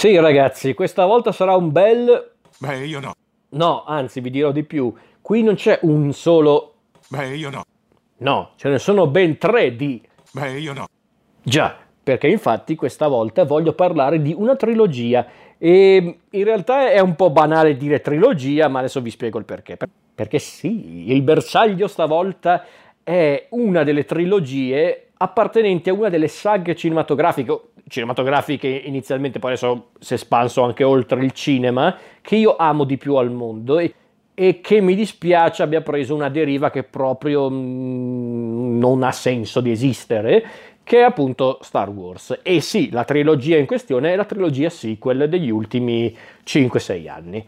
Sì, ragazzi, questa volta sarà un bel... Beh, io no. No, anzi, vi dirò di più. Qui non c'è un solo... Beh, io no. No, ce ne sono ben tre di... Beh, io no. Già, perché infatti questa volta voglio parlare di una trilogia e in realtà è un po' banale dire trilogia, ma adesso vi spiego il perché. Perché sì, il bersaglio stavolta è una delle trilogie appartenenti a una delle saghe cinematografiche, cinematografiche inizialmente, poi adesso si è espanso anche oltre il cinema, che io amo di più al mondo e, e che mi dispiace abbia preso una deriva che proprio mh, mm, non ha senso di esistere, che è appunto Star Wars. E sì, la trilogia in questione è la trilogia sequel degli ultimi 5-6 anni.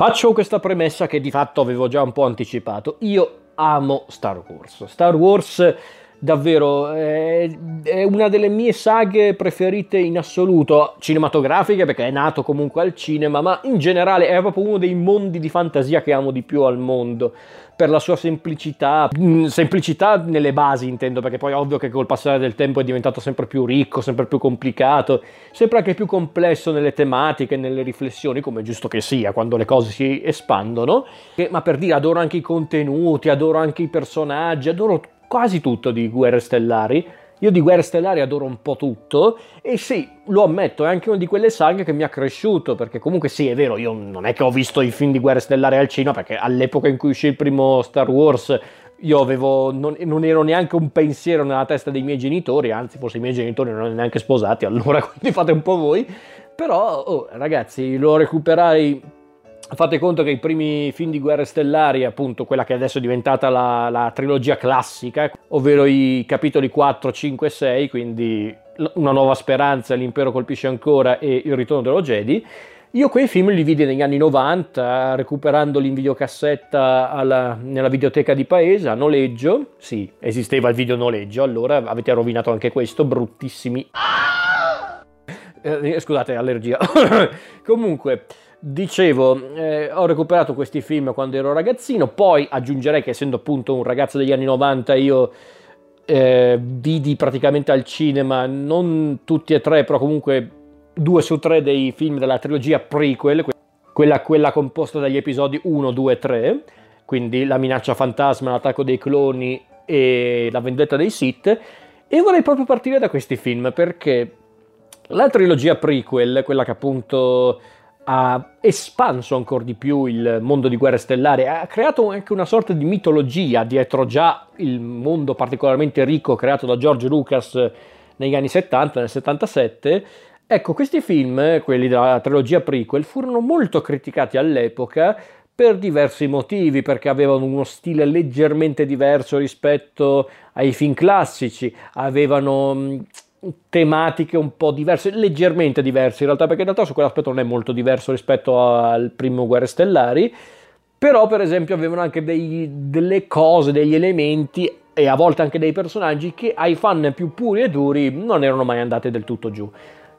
Faccio questa premessa che di fatto avevo già un po' anticipato. Io amo Star Wars. Star Wars davvero è, è, una delle mie saghe preferite in assoluto, cinematografiche perché è nato comunque al cinema, ma in generale è proprio uno dei mondi di fantasia che amo di più al mondo per la sua semplicità, mm, semplicità nelle basi intendo, perché poi è ovvio che col passare del tempo è diventato sempre più ricco, sempre più complicato, sempre anche più complesso nelle tematiche, nelle riflessioni, come è giusto che sia quando le cose si espandono, ma per dire adoro anche i contenuti, adoro anche i personaggi, adoro quasi tutto di Guerre Stellari. Io di Guerre Stellari adoro un po' tutto e sì, lo ammetto, è anche una di quelle saghe che mi ha cresciuto, perché comunque sì, è vero, io non è che ho visto i film di Guerre Stellari al cinema, perché all'epoca in cui uscì il primo Star Wars io avevo, non, non, ero neanche un pensiero nella testa dei miei genitori, anzi forse i miei genitori non erano neanche sposati, allora quindi fate un po' voi, però oh, ragazzi lo recuperai Fate conto che i primi film di Guerre Stellari, appunto quella che adesso è diventata la, la trilogia classica, ovvero i capitoli 4, 5 e 6, quindi Una nuova speranza, L'impero colpisce ancora e Il ritorno dello Jedi, io quei film li vidi negli anni 90, recuperandoli in videocassetta alla, nella videoteca di paese, a noleggio. Sì, esisteva il video noleggio, allora avete rovinato anche questo, bruttissimi. Eh, scusate, allergia. Comunque, Dicevo, eh, ho recuperato questi film quando ero ragazzino, poi aggiungerei che essendo appunto un ragazzo degli anni 90 io eh, vidi praticamente al cinema, non tutti e tre, però comunque due su tre dei film della trilogia prequel, quella, quella composta dagli episodi 1, 2 e 3, quindi La minaccia fantasma, L'attacco dei cloni e La vendetta dei Sith, e vorrei proprio partire da questi film perché la trilogia prequel, quella che appunto ha espanso ancora di più il mondo di Guerre Stellari, ha creato anche una sorta di mitologia dietro già il mondo particolarmente ricco creato da George Lucas negli anni 70, nel 77. Ecco, questi film, quelli della trilogia prequel, furono molto criticati all'epoca per diversi motivi, perché avevano uno stile leggermente diverso rispetto ai film classici, avevano tematiche un po' diverse, leggermente diverse in realtà, perché in realtà su quell'aspetto non è molto diverso rispetto al primo Guerre Stellari, però per esempio avevano anche dei, delle cose, degli elementi e a volte anche dei personaggi che ai fan più puri e duri non erano mai andati del tutto giù.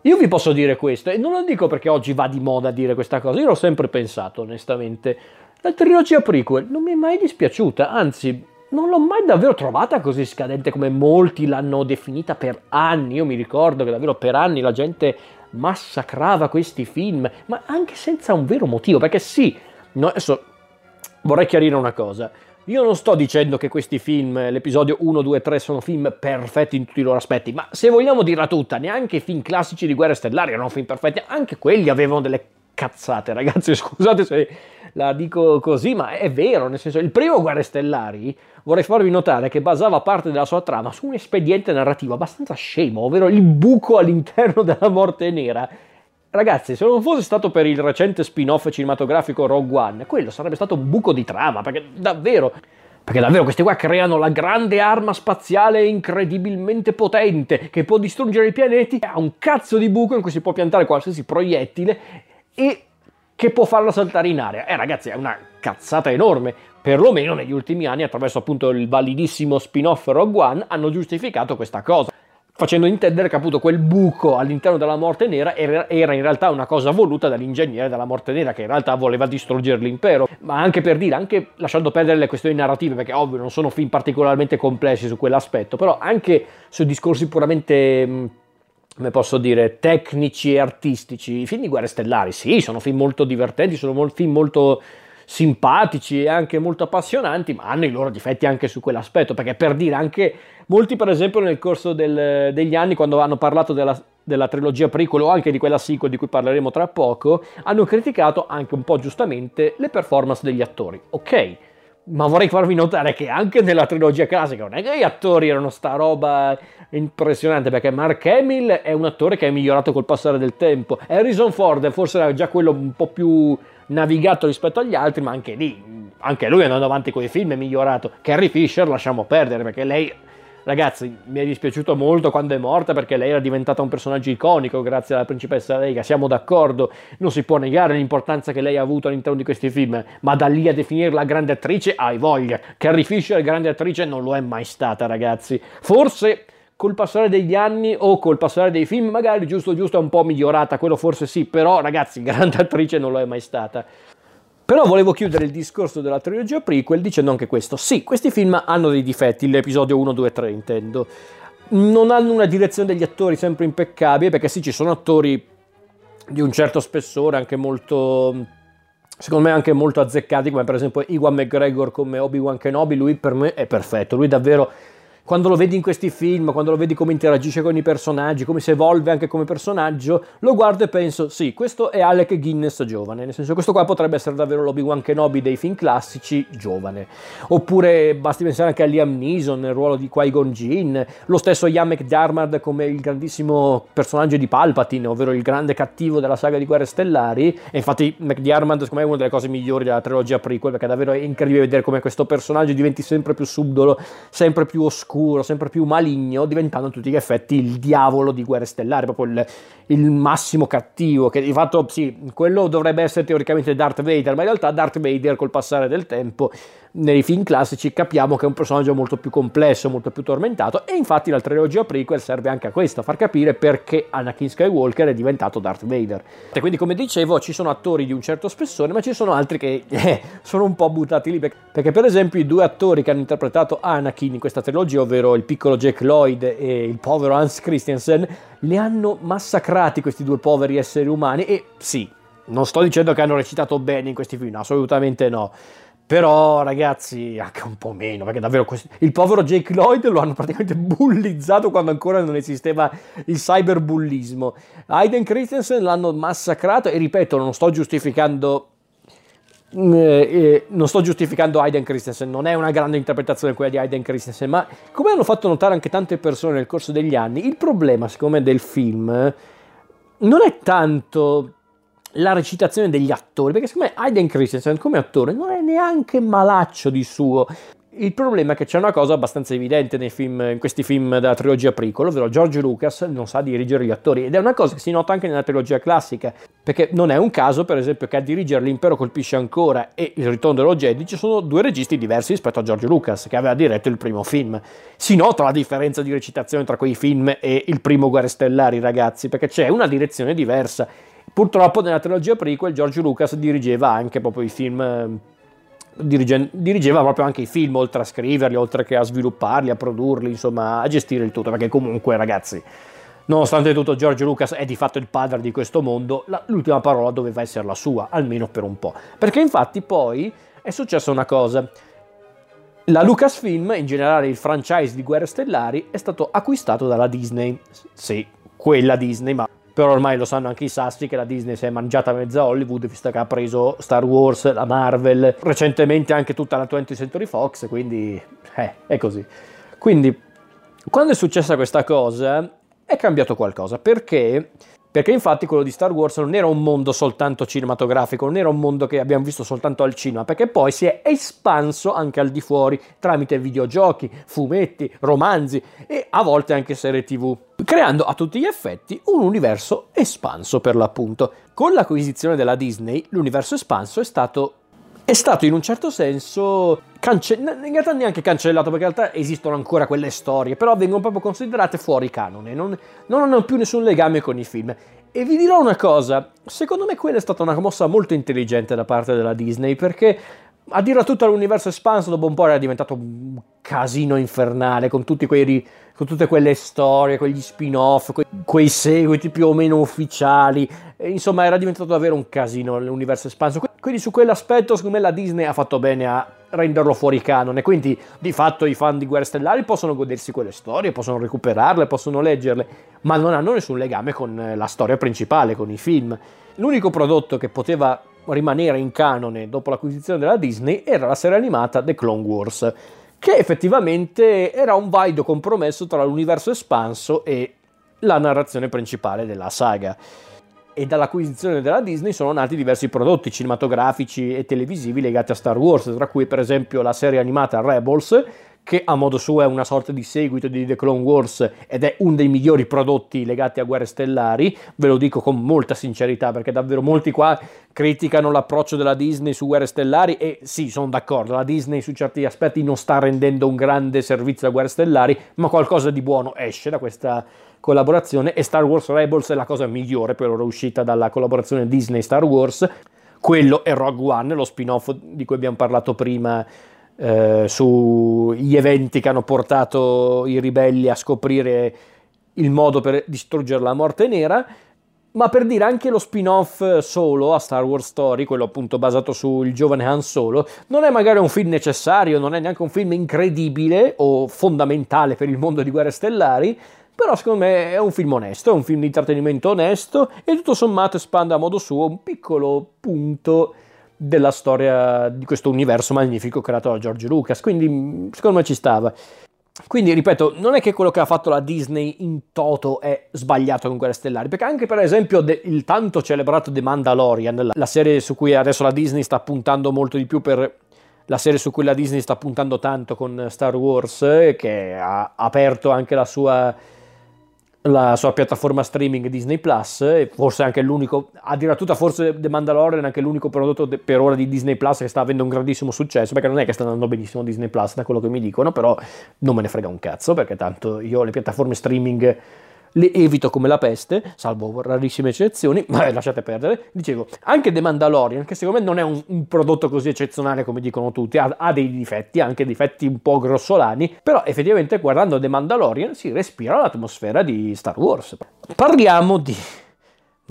Io vi posso dire questo, e non lo dico perché oggi va di moda dire questa cosa, io l'ho sempre pensato onestamente. La trilogia prequel non mi è mai dispiaciuta, anzi non l'ho mai davvero trovata così scadente come molti l'hanno definita per anni. Io mi ricordo che davvero per anni la gente massacrava questi film, ma anche senza un vero motivo, perché sì, no, adesso vorrei chiarire una cosa. Io non sto dicendo che questi film, l'episodio 1, 2, 3, sono film perfetti in tutti i loro aspetti, ma se vogliamo dirla tutta, neanche i film classici di Guerre Stellari erano film perfetti, anche quelli avevano delle cazzate, ragazzi, scusate se la dico così, ma è vero, nel senso, il primo Guerre Stellari vorrei farvi notare che basava parte della sua trama su un espediente narrativo abbastanza scemo, ovvero il buco all'interno della morte nera. Ragazzi, se non fosse stato per il recente spin-off cinematografico Rogue One, quello sarebbe stato un buco di trama, perché davvero... Perché davvero questi qua creano la grande arma spaziale incredibilmente potente che può distruggere i pianeti, ha un cazzo di buco in cui si può piantare qualsiasi proiettile e che può farla saltare in aria. Eh ragazzi, è una cazzata enorme. Perlomeno negli ultimi anni, attraverso appunto il validissimo spin-off Rogue One, hanno giustificato questa cosa. facendo intendere che appunto quel buco all'interno della morte nera era, era, in realtà una cosa voluta dall'ingegnere della morte nera che in realtà voleva distruggere l'impero ma anche per dire anche lasciando perdere le questioni narrative perché ovvio non sono film particolarmente complessi su quell'aspetto però anche su discorsi puramente come posso dire tecnici e artistici i film di Guerre Stellari sì sono film molto divertenti sono film molto simpatici e anche molto appassionanti, ma hanno i loro difetti anche su quell'aspetto, perché per dire anche molti per esempio nel corso del, degli anni quando hanno parlato della, della trilogia prequel o anche di quella sequel di cui parleremo tra poco, hanno criticato anche un po' giustamente le performance degli attori. Ok, ma vorrei farvi notare che anche nella trilogia classica non è che gli attori erano sta roba impressionante perché Mark Hamill è un attore che è migliorato col passare del tempo Harrison Ford forse era già quello un po' più navigato rispetto agli altri, ma anche lì, anche lui andando avanti con i film è migliorato. Carrie Fisher lasciamo perdere perché lei, ragazzi, mi è dispiaciuto molto quando è morta perché lei era diventata un personaggio iconico grazie alla principessa Leica, siamo d'accordo, non si può negare l'importanza che lei ha avuto all'interno di questi film, ma da lì a definirla grande attrice hai voglia. Carrie Fisher grande attrice non lo è mai stata, ragazzi. Forse col passare degli anni o col passare dei film, magari giusto giusto è un po' migliorata, quello forse sì, però ragazzi, grande attrice non lo è mai stata. Però volevo chiudere il discorso della trilogia prequel dicendo anche questo. Sì, questi film hanno dei difetti, l'episodio 1, 2, 3 intendo. Non hanno una direzione degli attori sempre impeccabile, perché sì, ci sono attori di un certo spessore, anche molto secondo me anche molto azzeccati, come per esempio Iwan McGregor come Obi-Wan Kenobi, lui per me è perfetto, lui davvero quando lo vedi in questi film, quando lo vedi come interagisce con i personaggi, come si evolve anche come personaggio, lo guardo e penso, sì, questo è Alec Guinness giovane, nel senso questo qua potrebbe essere davvero l'Obi-Wan Kenobi dei film classici giovane. Oppure basti pensare anche a Liam Neeson nel ruolo di Qui-Gon Jinn, lo stesso Ian McDermott come il grandissimo personaggio di Palpatine, ovvero il grande cattivo della saga di Guerre Stellari, e infatti McDermott secondo me è una delle cose migliori della trilogia prequel, perché davvero è incredibile vedere come questo personaggio diventi sempre più subdolo, sempre più oscuro, oscuro, sempre più maligno, diventando a tutti gli effetti il diavolo di Guerre Stellari, proprio il, il massimo cattivo, che di fatto sì, quello dovrebbe essere teoricamente Darth Vader, ma in realtà Darth Vader col passare del tempo nei film classici capiamo che è un personaggio molto più complesso, molto più tormentato e infatti la trilogia prequel serve anche a questo, a far capire perché Anakin Skywalker è diventato Darth Vader. E quindi come dicevo ci sono attori di un certo spessore ma ci sono altri che eh, sono un po' buttati lì perché per esempio i due attori che hanno interpretato Anakin in questa trilogia, ovvero il piccolo Jack Lloyd e il povero Hans Christensen, li hanno massacrati questi due poveri esseri umani e sì, non sto dicendo che hanno recitato bene in questi film, assolutamente no però, ragazzi, anche un po' meno, perché davvero questo... il povero Jake Lloyd lo hanno praticamente bullizzato quando ancora non esisteva il cyberbullismo. Aiden Christensen l'hanno massacrato e ripeto, non sto giustificando mm, eh, eh, non sto giustificando Aiden Christensen, non è una grande interpretazione quella di Aiden Christensen, ma come hanno fatto notare anche tante persone nel corso degli anni, il problema, secondo me, del film non è tanto la recitazione degli attori, perché secondo me Aiden Christensen come attore non è neanche malaccio di suo. Il problema è che c'è una cosa abbastanza evidente film, in questi film della trilogia prequel, ovvero George Lucas non sa dirigere gli attori ed è una cosa che si nota anche nella trilogia classica, perché non è un caso per esempio che a dirigere l'impero colpisce ancora e il ritorno dello Jedi ci sono due registi diversi rispetto a George Lucas che aveva diretto il primo film. Si nota la differenza di recitazione tra quei film e il primo Guerre Stellari ragazzi, perché c'è una direzione diversa Purtroppo nella trilogia prequel George Lucas dirigeva anche proprio i film eh, dirige, dirigeva proprio anche i film oltre a scriverli, oltre che a svilupparli, a produrli, insomma, a gestire il tutto, perché comunque ragazzi, nonostante tutto George Lucas è di fatto il padre di questo mondo, la, l'ultima parola doveva essere la sua, almeno per un po'. Perché infatti poi è successa una cosa. La Lucasfilm, in generale il franchise di Guerre Stellari, è stato acquistato dalla Disney. Sì, quella Disney, ma però ormai lo sanno anche i sassi che la Disney si è mangiata mezza Hollywood visto che ha preso Star Wars, la Marvel, recentemente anche tutta la 20th Century Fox, quindi eh, è così. Quindi quando è successa questa cosa è cambiato qualcosa perché perché infatti quello di Star Wars non era un mondo soltanto cinematografico, non era un mondo che abbiamo visto soltanto al cinema, perché poi si è espanso anche al di fuori tramite videogiochi, fumetti, romanzi e a volte anche serie tv, creando a tutti gli effetti un universo espanso per l'appunto. Con l'acquisizione della Disney, l'universo espanso è stato è stato in un certo senso cance- in realtà neanche cancellato perché in realtà esistono ancora quelle storie però vengono proprio considerate fuori canone non, non hanno più nessun legame con i film. E vi dirò una cosa secondo me quella è stata una mossa molto intelligente da parte della Disney perché a dire tutto l'universo espanso dopo un po' era diventato un casino infernale con, quei, con tutte quelle storie, quegli spin-off, quei, quei, seguiti più o meno ufficiali. E, insomma, era diventato davvero un casino l'universo espanso. Quindi su quell'aspetto, secondo me, la Disney ha fatto bene a renderlo fuori canone. Quindi, di fatto, i fan di Guerre Stellari possono godersi quelle storie, possono recuperarle, possono leggerle, ma non hanno nessun legame con la storia principale, con i film. L'unico prodotto che poteva rimanere in canone dopo l'acquisizione della Disney era la serie animata The Clone Wars, che effettivamente era un valido compromesso tra l'universo espanso e la narrazione principale della saga. E dall'acquisizione della Disney sono nati diversi prodotti cinematografici e televisivi legati a Star Wars, tra cui per esempio la serie animata Rebels, che a modo suo è una sorta di seguito di The Clone Wars ed è uno dei migliori prodotti legati a Guerre Stellari, ve lo dico con molta sincerità perché davvero molti qua criticano l'approccio della Disney su Guerre Stellari e sì, sono d'accordo, la Disney su certi aspetti non sta rendendo un grande servizio a Guerre Stellari, ma qualcosa di buono esce da questa collaborazione e Star Wars Rebels è la cosa migliore per ora uscita dalla collaborazione Disney-Star Wars. Quello è Rogue One, lo spin-off di cui abbiamo parlato prima eh, sugli eventi che hanno portato i ribelli a scoprire il modo per distruggere la morte nera, ma per dire anche lo spin-off solo a Star Wars Story, quello appunto basato sul giovane Han Solo, non è magari un film necessario, non è neanche un film incredibile o fondamentale per il mondo di Guerre Stellari, però secondo me è un film onesto, è un film di intrattenimento onesto e tutto sommato espande a modo suo un piccolo punto della storia di questo universo magnifico creato da George Lucas, quindi secondo me ci stava. Quindi, ripeto, non è che quello che ha fatto la Disney in toto è sbagliato con Guerre Stellari, perché anche per esempio de- il tanto celebrato The Mandalorian, la serie su cui adesso la Disney sta puntando molto di più per la serie su cui la Disney sta puntando tanto con Star Wars, che ha aperto anche la sua la sua piattaforma streaming Disney Plus forse anche l'unico addirittura forse The Mandalorian è anche l'unico prodotto de, per ora di Disney Plus che sta avendo un grandissimo successo perché non è che sta andando benissimo Disney Plus da quello che mi dicono però non me ne frega un cazzo perché tanto io le piattaforme streaming le evito come la peste, salvo rarissime eccezioni, ma lasciate perdere. Dicevo, anche The Mandalorian, che secondo me non è un, un prodotto così eccezionale come dicono tutti, ha, ha, dei difetti, anche difetti un po' grossolani, però effettivamente guardando The Mandalorian si respira l'atmosfera di Star Wars. Parliamo di...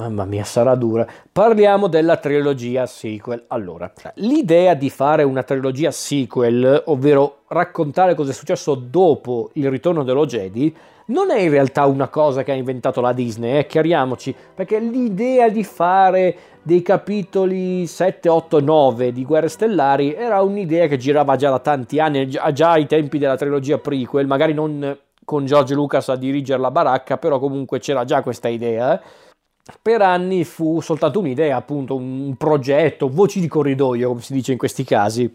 Mamma mia, sarà dura. Parliamo della trilogia sequel. Allora, l'idea di fare una trilogia sequel, ovvero raccontare cosa è successo dopo il ritorno dello Jedi, non è in realtà una cosa che ha inventato la Disney, eh, chiariamoci, perché l'idea di fare dei capitoli 7, 8, 9 di Guerre Stellari era un'idea che girava già da tanti anni, già ai tempi della trilogia prequel, magari non con George Lucas a dirigere la baracca, però comunque c'era già questa idea. Eh. Per anni fu soltanto un'idea, appunto, un progetto, voci di corridoio, come si dice in questi casi.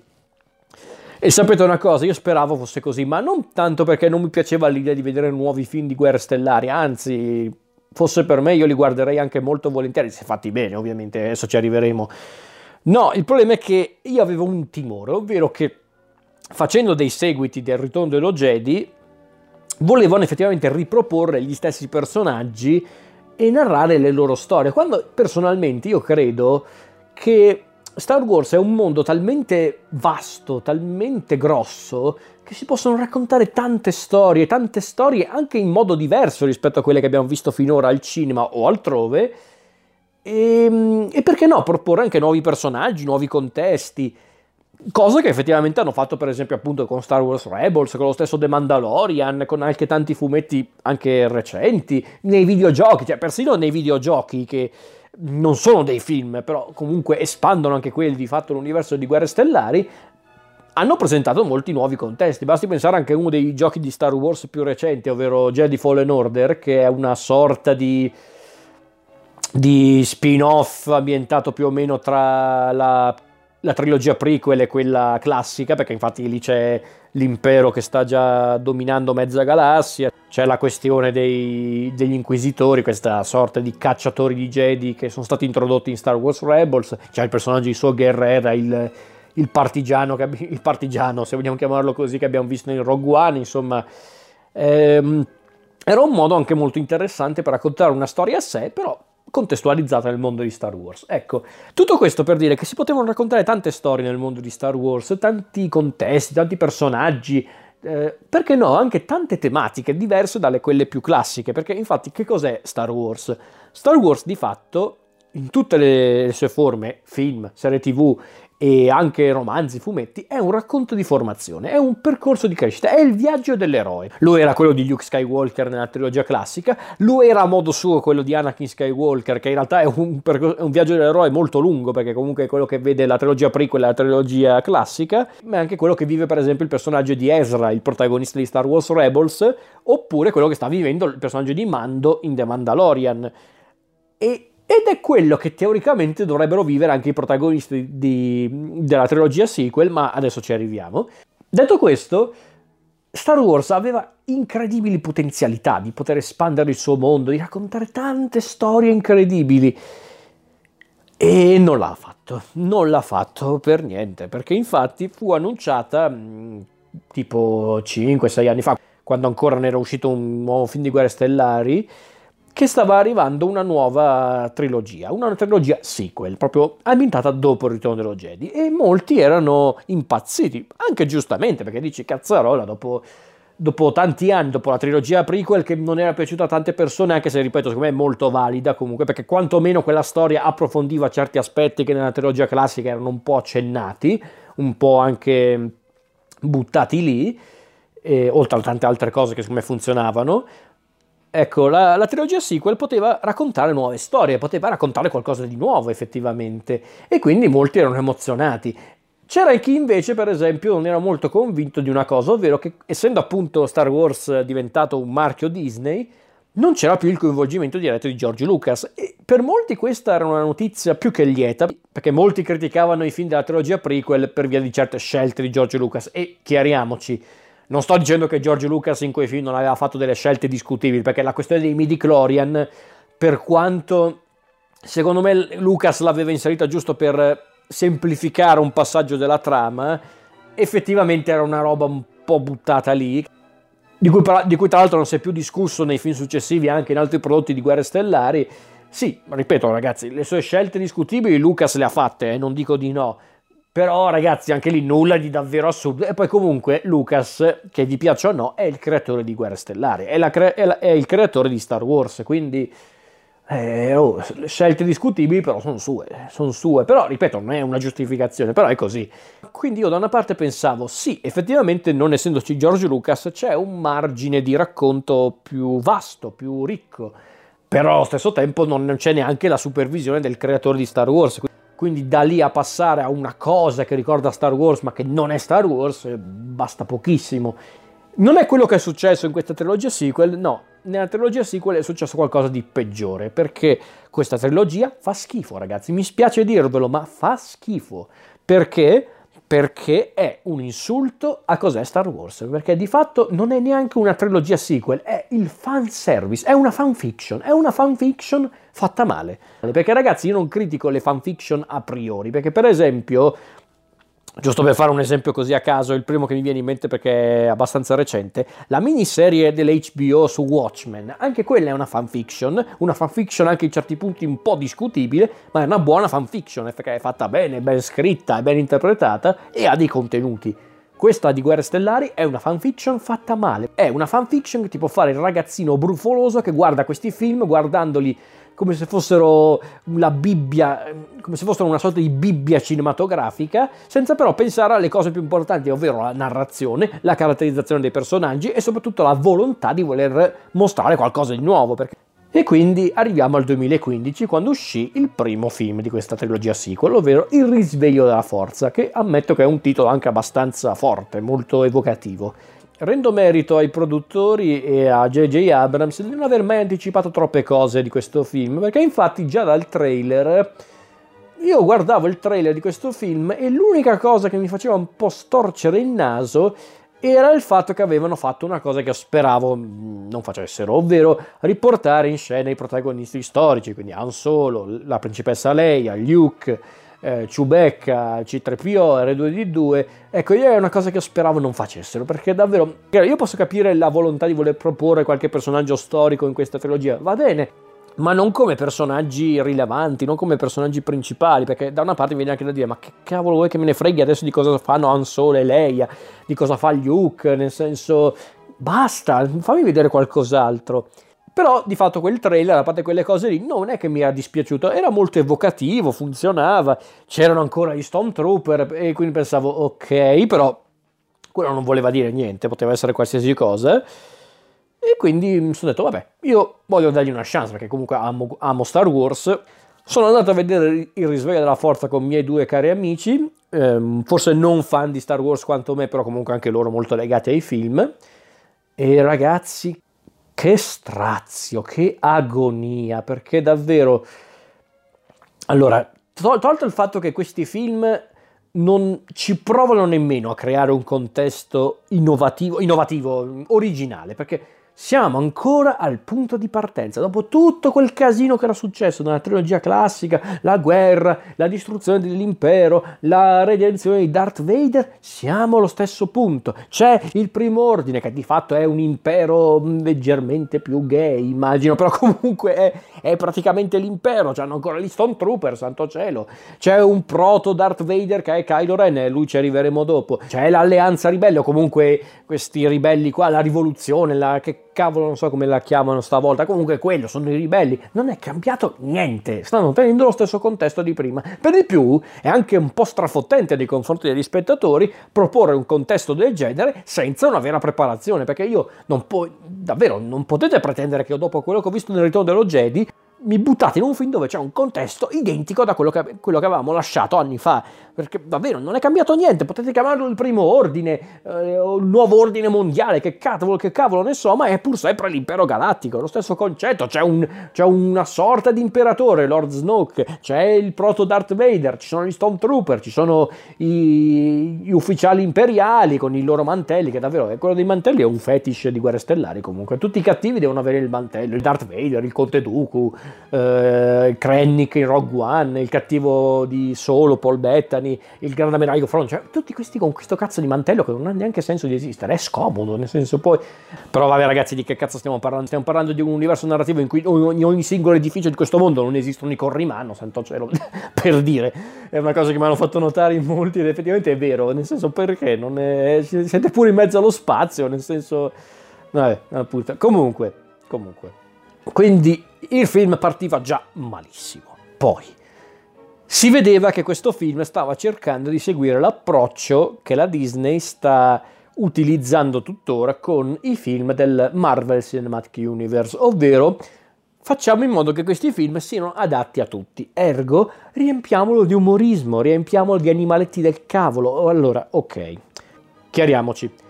E sapete una cosa, io speravo fosse così, ma non tanto perché non mi piaceva l'idea di vedere nuovi film di guerre stellari, anzi, fosse per me io li guarderei anche molto volentieri, se fatti bene ovviamente, adesso ci arriveremo. No, il problema è che io avevo un timore, ovvero che facendo dei seguiti del ritorno dello Jedi, volevano effettivamente riproporre gli stessi personaggi e narrare le loro storie, quando personalmente io credo che Star Wars è un mondo talmente vasto, talmente grosso, che si possono raccontare tante storie, tante storie anche in modo diverso rispetto a quelle che abbiamo visto finora al cinema o altrove. E, ehm, e perché no, proporre anche nuovi personaggi, nuovi contesti. Cosa che effettivamente hanno fatto per esempio appunto con Star Wars Rebels, con lo stesso The Mandalorian, con anche tanti fumetti anche recenti, nei videogiochi, cioè persino nei videogiochi che non sono dei film, però comunque espandono anche quelli di fatto l'universo di Guerre Stellari, hanno presentato molti nuovi contesti. Basti pensare anche a uno dei giochi di Star Wars più recenti, ovvero Jedi Fallen Order, che è una sorta di, di spin-off ambientato più o meno tra la, la trilogia prequel e quella classica, perché infatti lì c'è l'impero che sta già dominando mezza galassia, c'è la questione dei, degli inquisitori, questa sorta di cacciatori di Jedi che sono stati introdotti in Star Wars Rebels, c'è il personaggio di Suo Guerrera, il, il partigiano, il partigiano, se vogliamo chiamarlo così, che abbiamo visto in Rogue One, insomma, ehm, era un modo anche molto interessante per raccontare una storia a sé, però contestualizzata nel mondo di Star Wars. Ecco, tutto questo per dire che si potevano raccontare tante storie nel mondo di Star Wars, tanti contesti, tanti personaggi, eh, perché no, anche tante tematiche diverse dalle quelle più classiche, perché infatti che cos'è Star Wars? Star Wars di fatto, in tutte le, sue forme, film, serie tv e anche romanzi, fumetti, è un racconto di formazione, è un percorso di crescita, è il viaggio dell'eroe. Lo era quello di Luke Skywalker nella trilogia classica, lo era a modo suo quello di Anakin Skywalker, che in realtà è un, percor- è un viaggio dell'eroe molto lungo, perché comunque è quello che vede la trilogia prequel e la trilogia classica, ma è anche quello che vive per esempio il personaggio di Ezra, il protagonista di Star Wars Rebels, oppure quello che sta vivendo il personaggio di Mando in The Mandalorian. E ed è quello che teoricamente dovrebbero vivere anche i protagonisti di, della trilogia sequel, ma adesso ci arriviamo. Detto questo, Star Wars aveva incredibili potenzialità di poter espandere il suo mondo, di raccontare tante storie incredibili. E non l'ha fatto, non l'ha fatto per niente, perché infatti fu annunciata mm, tipo 5-6 anni fa, quando ancora non era uscito un nuovo film di Guerre Stellari, che stava arrivando una nuova trilogia, una trilogia sequel, proprio ambientata dopo il ritorno dello Jedi. E molti erano impazziti, anche giustamente, perché dici cazzarola, dopo, dopo tanti anni, dopo la trilogia prequel che non era piaciuta a tante persone, anche se ripeto, secondo me è molto valida comunque, perché quantomeno quella storia approfondiva certi aspetti che nella trilogia classica erano un po' accennati, un po' anche buttati lì. E, oltre a tante altre cose che secondo me funzionavano, Ecco, la, la, trilogia sequel poteva raccontare nuove storie, poteva raccontare qualcosa di nuovo effettivamente. E quindi molti erano emozionati. C'era chi invece, per esempio, non era molto convinto di una cosa, ovvero che essendo appunto Star Wars diventato un marchio Disney, non c'era più il coinvolgimento diretto di George Lucas. E per molti questa era una notizia più che lieta, perché molti criticavano i film della trilogia prequel per via di certe scelte di George Lucas. E chiariamoci, non sto dicendo che George Lucas in quei film non aveva fatto delle scelte discutibili, perché la questione dei midi chlorian, per quanto secondo me Lucas l'aveva inserita giusto per semplificare un passaggio della trama, effettivamente era una roba un po' buttata lì, di cui, di cui tra l'altro non si è più discusso nei film successivi anche in altri prodotti di Guerre Stellari. Sì, ripeto ragazzi, le sue scelte discutibili Lucas le ha fatte, eh, non dico di no, però ragazzi, anche lì nulla di davvero assurdo. E poi comunque Lucas, che vi piaccia o no, è il creatore di Guerre Stellari, è, cre- è, la- è il creatore di Star Wars, quindi eh, oh, scelte discutibili, però sono sue, sono sue. Però, ripeto, non è una giustificazione, però è così. Quindi io da una parte pensavo, sì, effettivamente non essendoci George Lucas c'è un margine di racconto più vasto, più ricco. Però allo stesso tempo non c'è neanche la supervisione del creatore di Star Wars. Quindi da lì a passare a una cosa che ricorda Star Wars ma che non è Star Wars basta pochissimo. Non è quello che è successo in questa trilogia sequel, no, nella trilogia sequel è successo qualcosa di peggiore, perché questa trilogia fa schifo ragazzi, mi spiace dirvelo, ma fa schifo. Perché? Perché è un insulto a cos'è Star Wars, perché di fatto non è neanche una trilogia sequel, è il fan service, è una fanfiction, è una fanfiction fatta male. Perché ragazzi io non critico le fanfiction a priori, perché per esempio Giusto per fare un esempio così a caso, il primo che mi viene in mente perché è abbastanza recente, la miniserie dell'HBO su Watchmen, anche quella è una fanfiction, una fanfiction anche in certi punti un po' discutibile, ma è una buona fanfiction perché è fatta bene, ben scritta, ben interpretata e ha dei contenuti. Questa di Guerre Stellari è una fanfiction fatta male, è una fanfiction che ti può fare il ragazzino brufoloso che guarda questi film guardandoli come se fossero la Bibbia, come se fossero una sorta di Bibbia cinematografica, senza però pensare alle cose più importanti, ovvero la narrazione, la caratterizzazione dei personaggi e soprattutto la volontà di voler mostrare qualcosa di nuovo. Perché... E quindi arriviamo al 2015 quando uscì il primo film di questa trilogia sequel, ovvero Il risveglio della forza, che ammetto che è un titolo anche abbastanza forte, molto evocativo. Rendo merito ai produttori e a J.J. Abrams di non aver mai anticipato troppe cose di questo film, perché infatti già dal trailer io guardavo il trailer di questo film e l'unica cosa che mi faceva un po' storcere il naso era il fatto che avevano fatto una cosa che speravo non facessero, ovvero riportare in scena i protagonisti storici, quindi Han Solo, la principessa Leia, Luke, eh, Ciubecca, C3PO, R2D2, ecco, io è una cosa che speravo non facessero, perché davvero, io posso capire la volontà di voler proporre qualche personaggio storico in questa trilogia, va bene, ma non come personaggi rilevanti, non come personaggi principali, perché da una parte viene anche da dire, ma che cavolo vuoi che me ne freghi adesso di cosa fanno Han Solo e Leia, di cosa fa Luke, nel senso, basta, fammi vedere qualcos'altro. Però di fatto quel trailer, a parte quelle cose lì, non è che mi era dispiaciuto, era molto evocativo, funzionava, c'erano ancora gli Stormtrooper e quindi pensavo ok, però quello non voleva dire niente, poteva essere qualsiasi cosa. E quindi mi sono detto, vabbè, io voglio dargli una chance perché comunque amo, amo Star Wars. Sono andato a vedere il risveglio della forza con i miei due cari amici, ehm, forse non fan di Star Wars quanto me, però comunque anche loro molto legati ai film. E ragazzi, che strazio, che agonia, perché davvero... Allora, tol- tolto il fatto che questi film non ci provano nemmeno a creare un contesto innovativo, innovativo originale, perché siamo ancora al punto di partenza. Dopo tutto quel casino che era successo nella trilogia classica, la guerra, la distruzione dell'impero, la redenzione di Darth Vader, siamo allo stesso punto. C'è il primo ordine, che di fatto è un impero leggermente più gay, immagino, però comunque è, è praticamente l'impero. C'hanno ancora gli Stormtrooper, santo cielo. C'è un proto Darth Vader che è Kylo Ren, e lui ci arriveremo dopo. C'è l'alleanza ribelle, o comunque questi ribelli qua, la rivoluzione, la che cavolo non so come la chiamano stavolta, comunque quello, sono i ribelli, non è cambiato niente, stanno tenendo lo stesso contesto di prima. Per di più è anche un po' strafottente nei confronti degli spettatori proporre un contesto del genere senza una vera preparazione, perché io non può, davvero non potete pretendere che io dopo quello che ho visto nel ritorno dello Jedi mi buttate in un film dove c'è un contesto identico da quello che, quello che avevamo lasciato anni fa. Perché davvero non è cambiato niente, potete chiamarlo il primo ordine, eh, o il nuovo ordine mondiale, che cavolo, che cavolo ne so, ma è pur sempre l'impero galattico, lo stesso concetto, c'è, un, c'è una sorta di imperatore, Lord Snoke, c'è il proto Darth Vader, ci sono gli Stormtrooper, ci sono i, gli ufficiali imperiali con i loro mantelli, che davvero, quello dei mantelli è un fetish di guerre stellari comunque, tutti i cattivi devono avere il mantello, il Darth Vader, il Conte Dooku, eh, Krennic in Rogue One, il cattivo di Solo, Paul Bettany, il grande ammiraglio Front, cioè tutti questi con questo cazzo di mantello che non ha neanche senso di esistere, è scomodo, nel senso poi... Però vabbè ragazzi, di che cazzo stiamo parlando? Stiamo parlando di un universo narrativo in cui ogni, ogni singolo edificio di questo mondo non esistono i corrimano, santo cielo, per dire. È una cosa che mi hanno fatto notare in molti ed effettivamente è vero, nel senso perché? Non è... Siete pure in mezzo allo spazio, nel senso... Vabbè, appunto. Comunque, comunque. Quindi il film partiva già malissimo. Poi si vedeva che questo film stava cercando di seguire l'approccio che la Disney sta utilizzando tuttora con i film del Marvel Cinematic Universe, ovvero facciamo in modo che questi film siano adatti a tutti, ergo riempiamolo di umorismo, riempiamolo di animaletti del cavolo. Allora, ok, chiariamoci.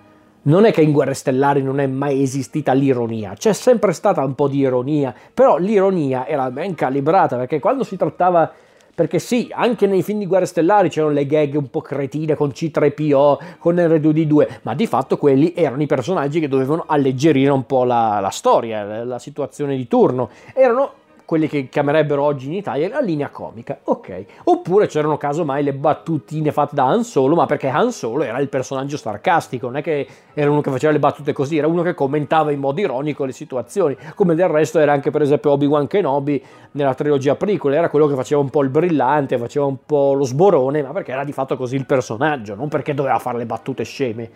Non è che in Guerre Stellari non è mai esistita l'ironia, c'è sempre stata un po' di ironia, però l'ironia era ben calibrata perché quando si trattava perché sì, anche nei film di Guerre Stellari c'erano le gag un po' cretine con C3PO, con R2D2, ma di fatto quelli erano i personaggi che dovevano alleggerire un po' la, la storia, la situazione di turno. Erano quelli che chiamerebbero oggi in Italia la linea comica, ok. Oppure c'erano casomai le battutine fatte da Han Solo, ma perché Han Solo era il personaggio sarcastico, non è che era uno che faceva le battute così, era uno che commentava in modo ironico le situazioni, come del resto era anche per esempio Obi-Wan Kenobi nella trilogia prequel, era quello che faceva un po' il brillante, faceva un po' lo sborone, ma perché era di fatto così il personaggio, non perché doveva fare le battute sceme.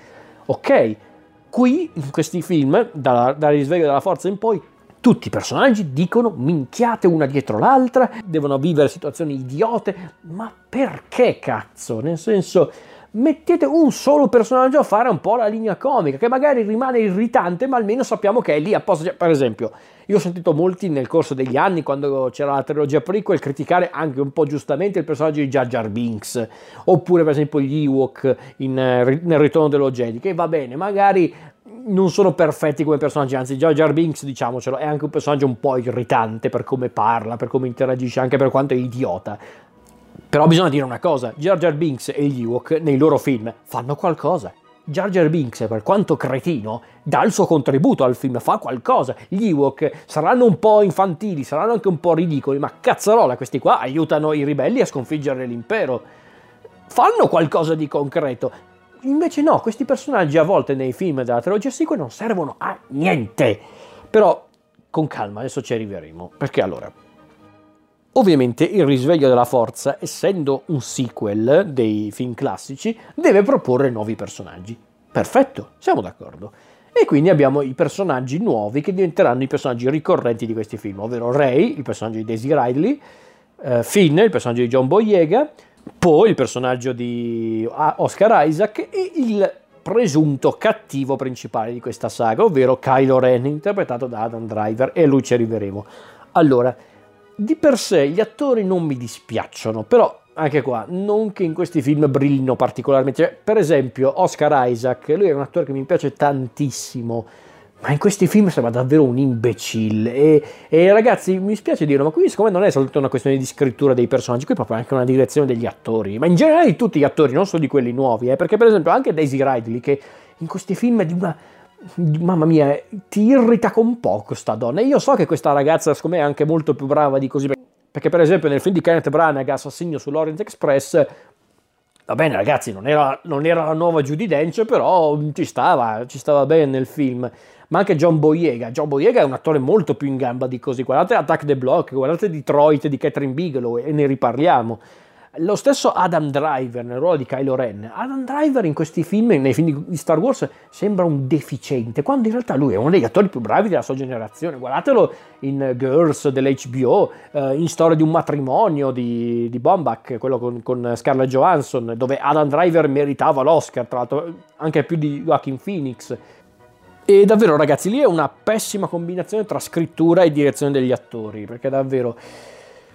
Ok, qui in questi film, dal risveglio della forza in poi, tutti i personaggi dicono minchiate una dietro l'altra, devono vivere situazioni idiote, ma perché cazzo? Nel senso, mettete un solo personaggio a fare un po' la linea comica, che magari rimane irritante, ma almeno sappiamo che è lì apposta. Cioè, per esempio, io ho sentito molti nel corso degli anni, quando c'era la trilogia prequel, criticare anche un po' giustamente il personaggio di Jar Jar Binks, oppure per esempio gli Ewok in, nel ritorno dello Jedi, che va bene, magari non sono perfetti come personaggi, anzi Jar Jar Binks, diciamocelo, è anche un personaggio un po' irritante per come parla, per come interagisce, anche per quanto è idiota. Però bisogna dire una cosa, Jar Jar Binks e gli Ewok nei loro film fanno qualcosa. Jar Jar Binks, per quanto cretino, dà il suo contributo al film, fa qualcosa. Gli Ewok saranno un po' infantili, saranno anche un po' ridicoli, ma cazzarola, questi qua aiutano i ribelli a sconfiggere l'impero. Fanno qualcosa di concreto. Invece no, questi personaggi a volte nei film della trilogia sequel non servono a niente. Però con calma, adesso ci arriveremo. Perché allora, Ovviamente il risveglio della forza, essendo un sequel dei film classici, deve proporre nuovi personaggi. Perfetto, siamo d'accordo. E quindi abbiamo i personaggi nuovi che diventeranno i personaggi ricorrenti di questi film, ovvero Ray, il personaggio di Daisy Ridley, eh, Finn, il personaggio di John Boyega, poi il personaggio di Oscar Isaac e il presunto cattivo principale di questa saga, ovvero Kylo Ren, interpretato da Adam Driver, e lui ci arriveremo. Allora, di per sé gli attori non mi dispiacciono, però anche qua, non che in questi film brillino particolarmente. Cioè, per esempio, Oscar Isaac, lui è un attore che mi piace tantissimo, ma in questi film sembra davvero un imbecille. E, e ragazzi, mi spiace dirlo, ma qui secondo me non è soltanto una questione di scrittura dei personaggi, qui è proprio anche una direzione degli attori, ma in generale di tutti gli attori, non solo di quelli nuovi, eh, perché per esempio anche Daisy Ridley, che in questi film è di una mamma mia, ti irrita con poco sta donna. E io so che questa ragazza, secondo me, è anche molto più brava di così. Perché, per esempio, nel film di Kenneth Branagh, Assassinio sull'Orient Express, va bene, ragazzi, non era, non era la nuova Judy Dench, però ci stava, ci stava bene nel film. Ma anche John Boyega. John Boyega è un attore molto più in gamba di così. Guardate Attack the Block, guardate Detroit di Catherine Bigelow e ne riparliamo. Lo stesso Adam Driver nel ruolo di Kylo Ren. Adam Driver in questi film, nei film di Star Wars, sembra un deficiente, quando in realtà lui è uno degli attori più bravi della sua generazione. Guardatelo in Girls dell'HBO, eh, in Storia di un matrimonio di, di Bombach, quello con, con, Scarlett Johansson, dove Adam Driver meritava l'Oscar, tra l'altro anche più di Joaquin Phoenix. E davvero ragazzi, lì è una pessima combinazione tra scrittura e direzione degli attori, perché davvero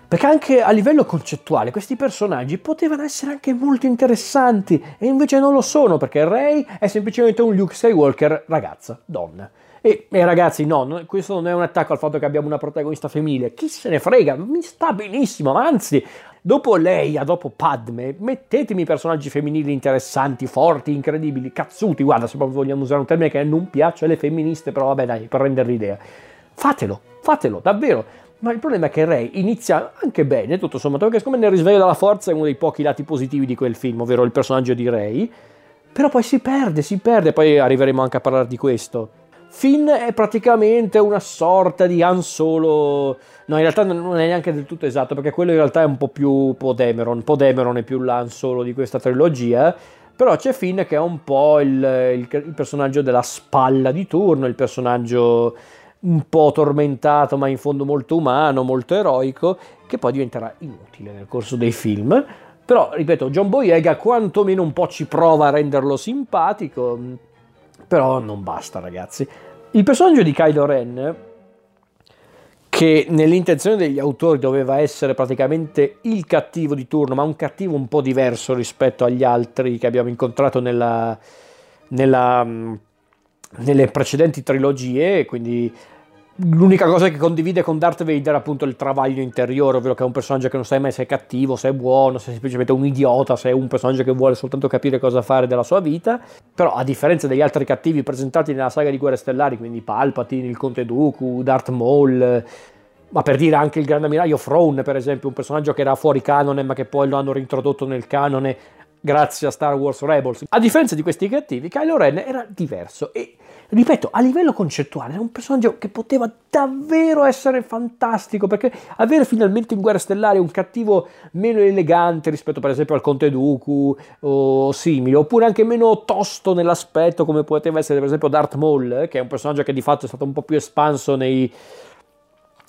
perché anche a livello concettuale questi personaggi potevano essere anche molto interessanti e invece non lo sono perché Rey è semplicemente un Luke Skywalker ragazza, donna. E, e, ragazzi, no, questo non è un attacco al fatto che abbiamo una protagonista femminile. Chi se ne frega? Mi sta benissimo. Ma anzi, dopo Leia, dopo Padme, mettetemi personaggi femminili interessanti, forti, incredibili, cazzuti. Guarda, se proprio vogliamo usare un termine che non piace alle femministe, però vabbè, dai, per rendere l'idea. Fatelo, fatelo, davvero. Ma il problema è che Ray inizia anche bene, tutto sommato, perché secondo me nel risveglio della forza è uno dei pochi lati positivi di quel film, ovvero il personaggio di Ray, però poi si perde, si perde, poi arriveremo anche a parlare di questo. Finn è praticamente una sorta di Han Solo. No, in realtà non è neanche del tutto esatto, perché quello in realtà è un po' più Podemeron. Podemeron è più l'Han Solo di questa trilogia. Però c'è Finn che è un po' il, il, il personaggio della spalla di turno, il personaggio un po' tormentato ma in fondo molto umano, molto eroico, che poi diventerà inutile nel corso dei film. Però, ripeto, John Boyega quantomeno un po' ci prova a renderlo simpatico, però non basta ragazzi. Il personaggio di Kylo Ren, che nell'intenzione degli autori doveva essere praticamente il cattivo di turno, ma un cattivo un po' diverso rispetto agli altri che abbiamo incontrato nella, nella, nelle precedenti trilogie, quindi L'unica cosa che condivide con Darth Vader è appunto il travaglio interiore, ovvero che è un personaggio che non sai mai se è cattivo, se è buono, se è semplicemente un idiota, se è un personaggio che vuole soltanto capire cosa fare della sua vita. Però a differenza degli altri cattivi presentati nella saga di Guerre Stellari, quindi Palpatine, il Conte Dooku, Darth Maul, ma per dire anche il Grande Ammiraglio Throne, per esempio, un personaggio che era fuori canone ma che poi lo hanno reintrodotto nel canone grazie a Star Wars Rebels. A differenza di questi cattivi, Kylo Ren era diverso e ripeto, a livello concettuale era un personaggio che poteva davvero essere fantastico, perché avere finalmente in Guerra Stellare un cattivo meno elegante rispetto per esempio al Conte Dooku o simile, oppure anche meno tosto nell'aspetto come poteva essere per esempio Darth Maul, che è un personaggio che di fatto è stato un po' più espanso nei,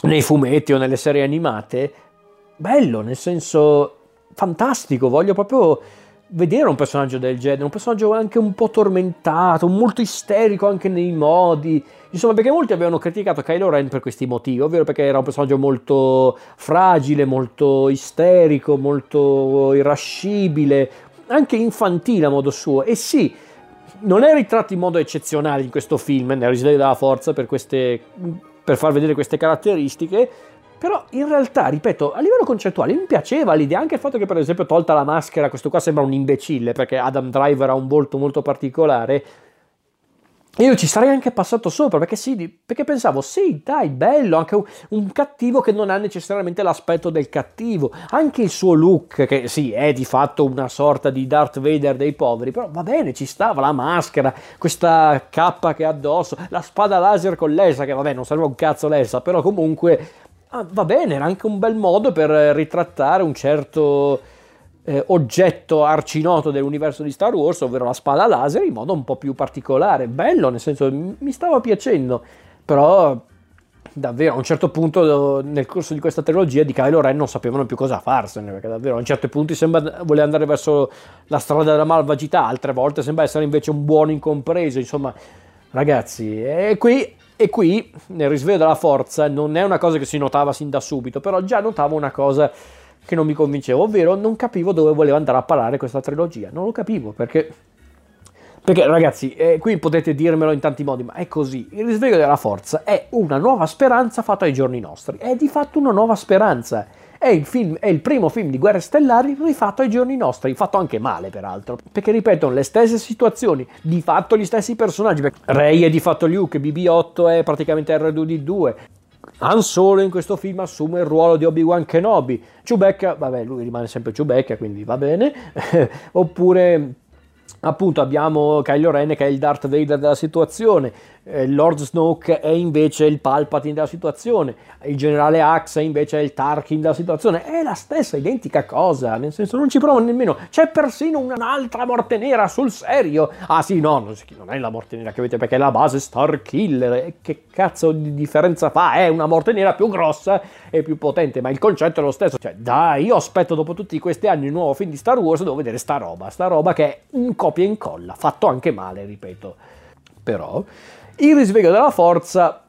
nei fumetti o nelle serie animate, bello, nel senso fantastico, voglio proprio vedere un personaggio del genere, un personaggio anche un po' tormentato, molto isterico anche nei modi. Insomma, perché molti avevano criticato Kylo Ren per questi motivi, ovvero perché era un personaggio molto fragile, molto isterico, molto irascibile, anche infantile a modo suo. E sì, non è ritratto in modo eccezionale in questo film, nel risveglio della forza, per, queste, per far vedere queste caratteristiche, Però in realtà, ripeto, a livello concettuale mi piaceva l'idea, anche il fatto che per esempio tolta la maschera, questo qua sembra un imbecille perché Adam Driver ha un volto molto particolare, io ci sarei anche passato sopra perché sì, perché pensavo, sì, dai, bello, anche un, un, cattivo che non ha necessariamente l'aspetto del cattivo, anche il suo look, che sì, è di fatto una sorta di Darth Vader dei poveri, però va bene, ci stava la maschera, questa cappa che ha addosso, la spada laser con l'Elsa, che vabbè, non serve un cazzo l'Elsa, però comunque ah, va bene, era anche un bel modo per ritrattare un certo eh, oggetto arcinoto dell'universo di Star Wars, ovvero la spada laser, in modo un po' più particolare. Bello, nel senso, mi stava piacendo, però davvero a un certo punto nel corso di questa trilogia di Kylo Ren non sapevano più cosa farsene, perché davvero a un certo punto sembra voler andare verso la strada della malvagità, altre volte sembra essere invece un buono incompreso, insomma, ragazzi, e qui e qui, nel risveglio della forza, non è una cosa che si notava sin da subito, però già notavo una cosa che non mi convinceva, ovvero non capivo dove voleva andare a parare questa trilogia. Non lo capivo perché. Perché ragazzi, eh, qui potete dirmelo in tanti modi, ma è così. Il risveglio della forza è una nuova speranza fatta ai giorni nostri. È di fatto una nuova speranza. È il, film, è il primo film di Guerre Stellari rifatto ai giorni nostri, fatto anche male peraltro, perché ripetono le stesse situazioni, di fatto gli stessi personaggi. Rey è di fatto Luke, BB-8 è praticamente R2D2, Han Solo in questo film assume il ruolo di Obi-Wan Kenobi. Chewbacca, vabbè, lui rimane sempre Chewbacca, quindi va bene. Oppure appunto abbiamo Kylo Ren che è il Darth Vader della situazione, eh, Lord Snoke è invece il Palpatine della situazione, il generale Axe invece è il Tarkin della situazione, è la stessa identica cosa, nel senso non ci provano nemmeno, c'è persino un'altra morte nera sul serio, ah sì no, non è la morte nera che avete perché è la base Star Killer, che cazzo di differenza fa, è una morte nera più grossa e più potente, ma il concetto è lo stesso, cioè dai, io aspetto dopo tutti questi anni un nuovo film di Star Wars, devo vedere sta roba, sta roba che è un copia e incolla, fatto anche male, ripeto, però il risveglio della forza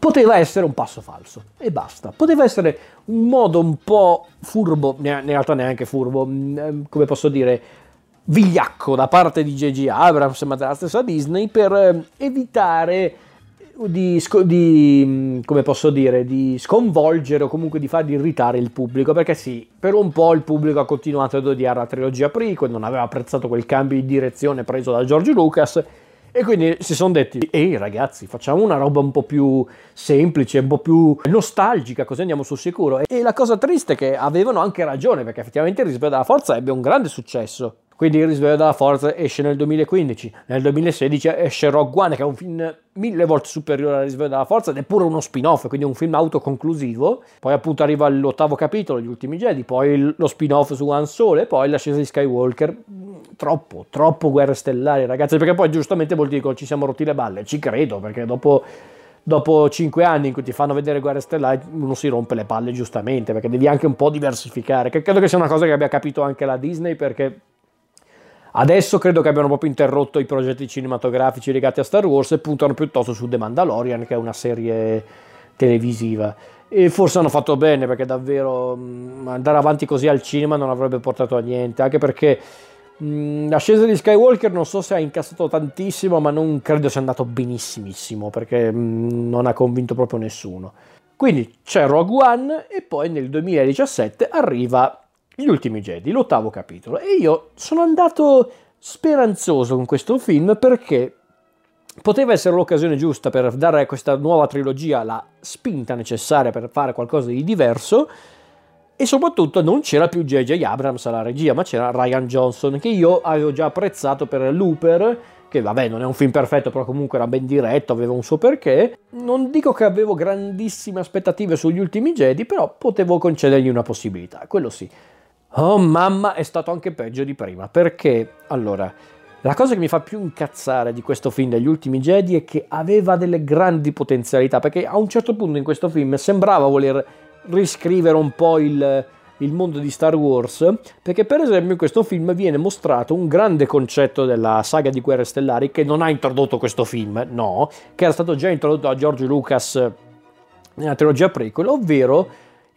poteva essere un passo falso e basta. Poteva essere un modo un po' furbo, in realtà neanche furbo, mm, eh, come posso dire, vigliacco da parte di J.J. Abrams, ma della stessa Disney, per eh, evitare di, di, mm, come posso dire, di sconvolgere o comunque di far irritare il pubblico, perché sì, per un po' il pubblico ha continuato ad odiare la trilogia prequel, non aveva apprezzato quel cambio di direzione preso da George Lucas, e quindi si sono detti, ehi ragazzi, facciamo una roba un po' più semplice, un po' più nostalgica, così andiamo sul sicuro. E la cosa triste è che avevano anche ragione, perché effettivamente il risveglio della forza ebbe un grande successo. Quindi il risveglio della forza esce nel 2015, nel 2016 esce Rogue One che è un film mille volte superiore al risveglio della forza ed è pure uno spin-off, quindi un film autoconclusivo. Poi appunto arriva l'ottavo capitolo, gli ultimi Jedi, poi lo spin-off su Han Solo e poi l'ascesa di Skywalker. Troppo, troppo guerre stellari ragazzi, perché poi giustamente molti dicono ci siamo rotti le balle, ci credo perché dopo dopo cinque anni in cui ti fanno vedere Guerre Stellari, uno si rompe le palle giustamente, perché devi anche un po' diversificare, che credo che sia una cosa che abbia capito anche la Disney, perché Adesso credo che abbiano proprio interrotto i progetti cinematografici legati a Star Wars e puntano piuttosto su The Mandalorian, che è una serie televisiva. E forse hanno fatto bene perché davvero mm, andare avanti così al cinema non avrebbe portato a niente, anche perché l'ascesa di Skywalker non so se ha incassato tantissimo, ma non credo sia andato benissimissimo perché mm, non ha convinto proprio nessuno. Quindi c'è Rogue One e poi nel 2017 arriva gli ultimi Jedi, l'ottavo capitolo. E io sono andato speranzoso con questo film perché poteva essere l'occasione giusta per dare a questa nuova trilogia la spinta necessaria per fare qualcosa di diverso. E soprattutto non c'era più J.J. Abrams alla regia, ma c'era Ryan Johnson, che io avevo già apprezzato per Looper, che vabbè non è un film perfetto, però comunque era ben diretto, aveva un suo perché. Non dico che avevo grandissime aspettative sugli ultimi Jedi, però potevo concedergli una possibilità, quello sì. Oh mamma, è stato anche peggio di prima, perché allora, la cosa che mi fa più incazzare di questo film degli ultimi Jedi è che aveva delle grandi potenzialità, perché a un certo punto in questo film sembrava voler riscrivere un po' il, il mondo di Star Wars, perché per esempio in questo film viene mostrato un grande concetto della saga di Guerre Stellari che non ha introdotto questo film, no, che era stato già introdotto da George Lucas nella trilogia prequel, ovvero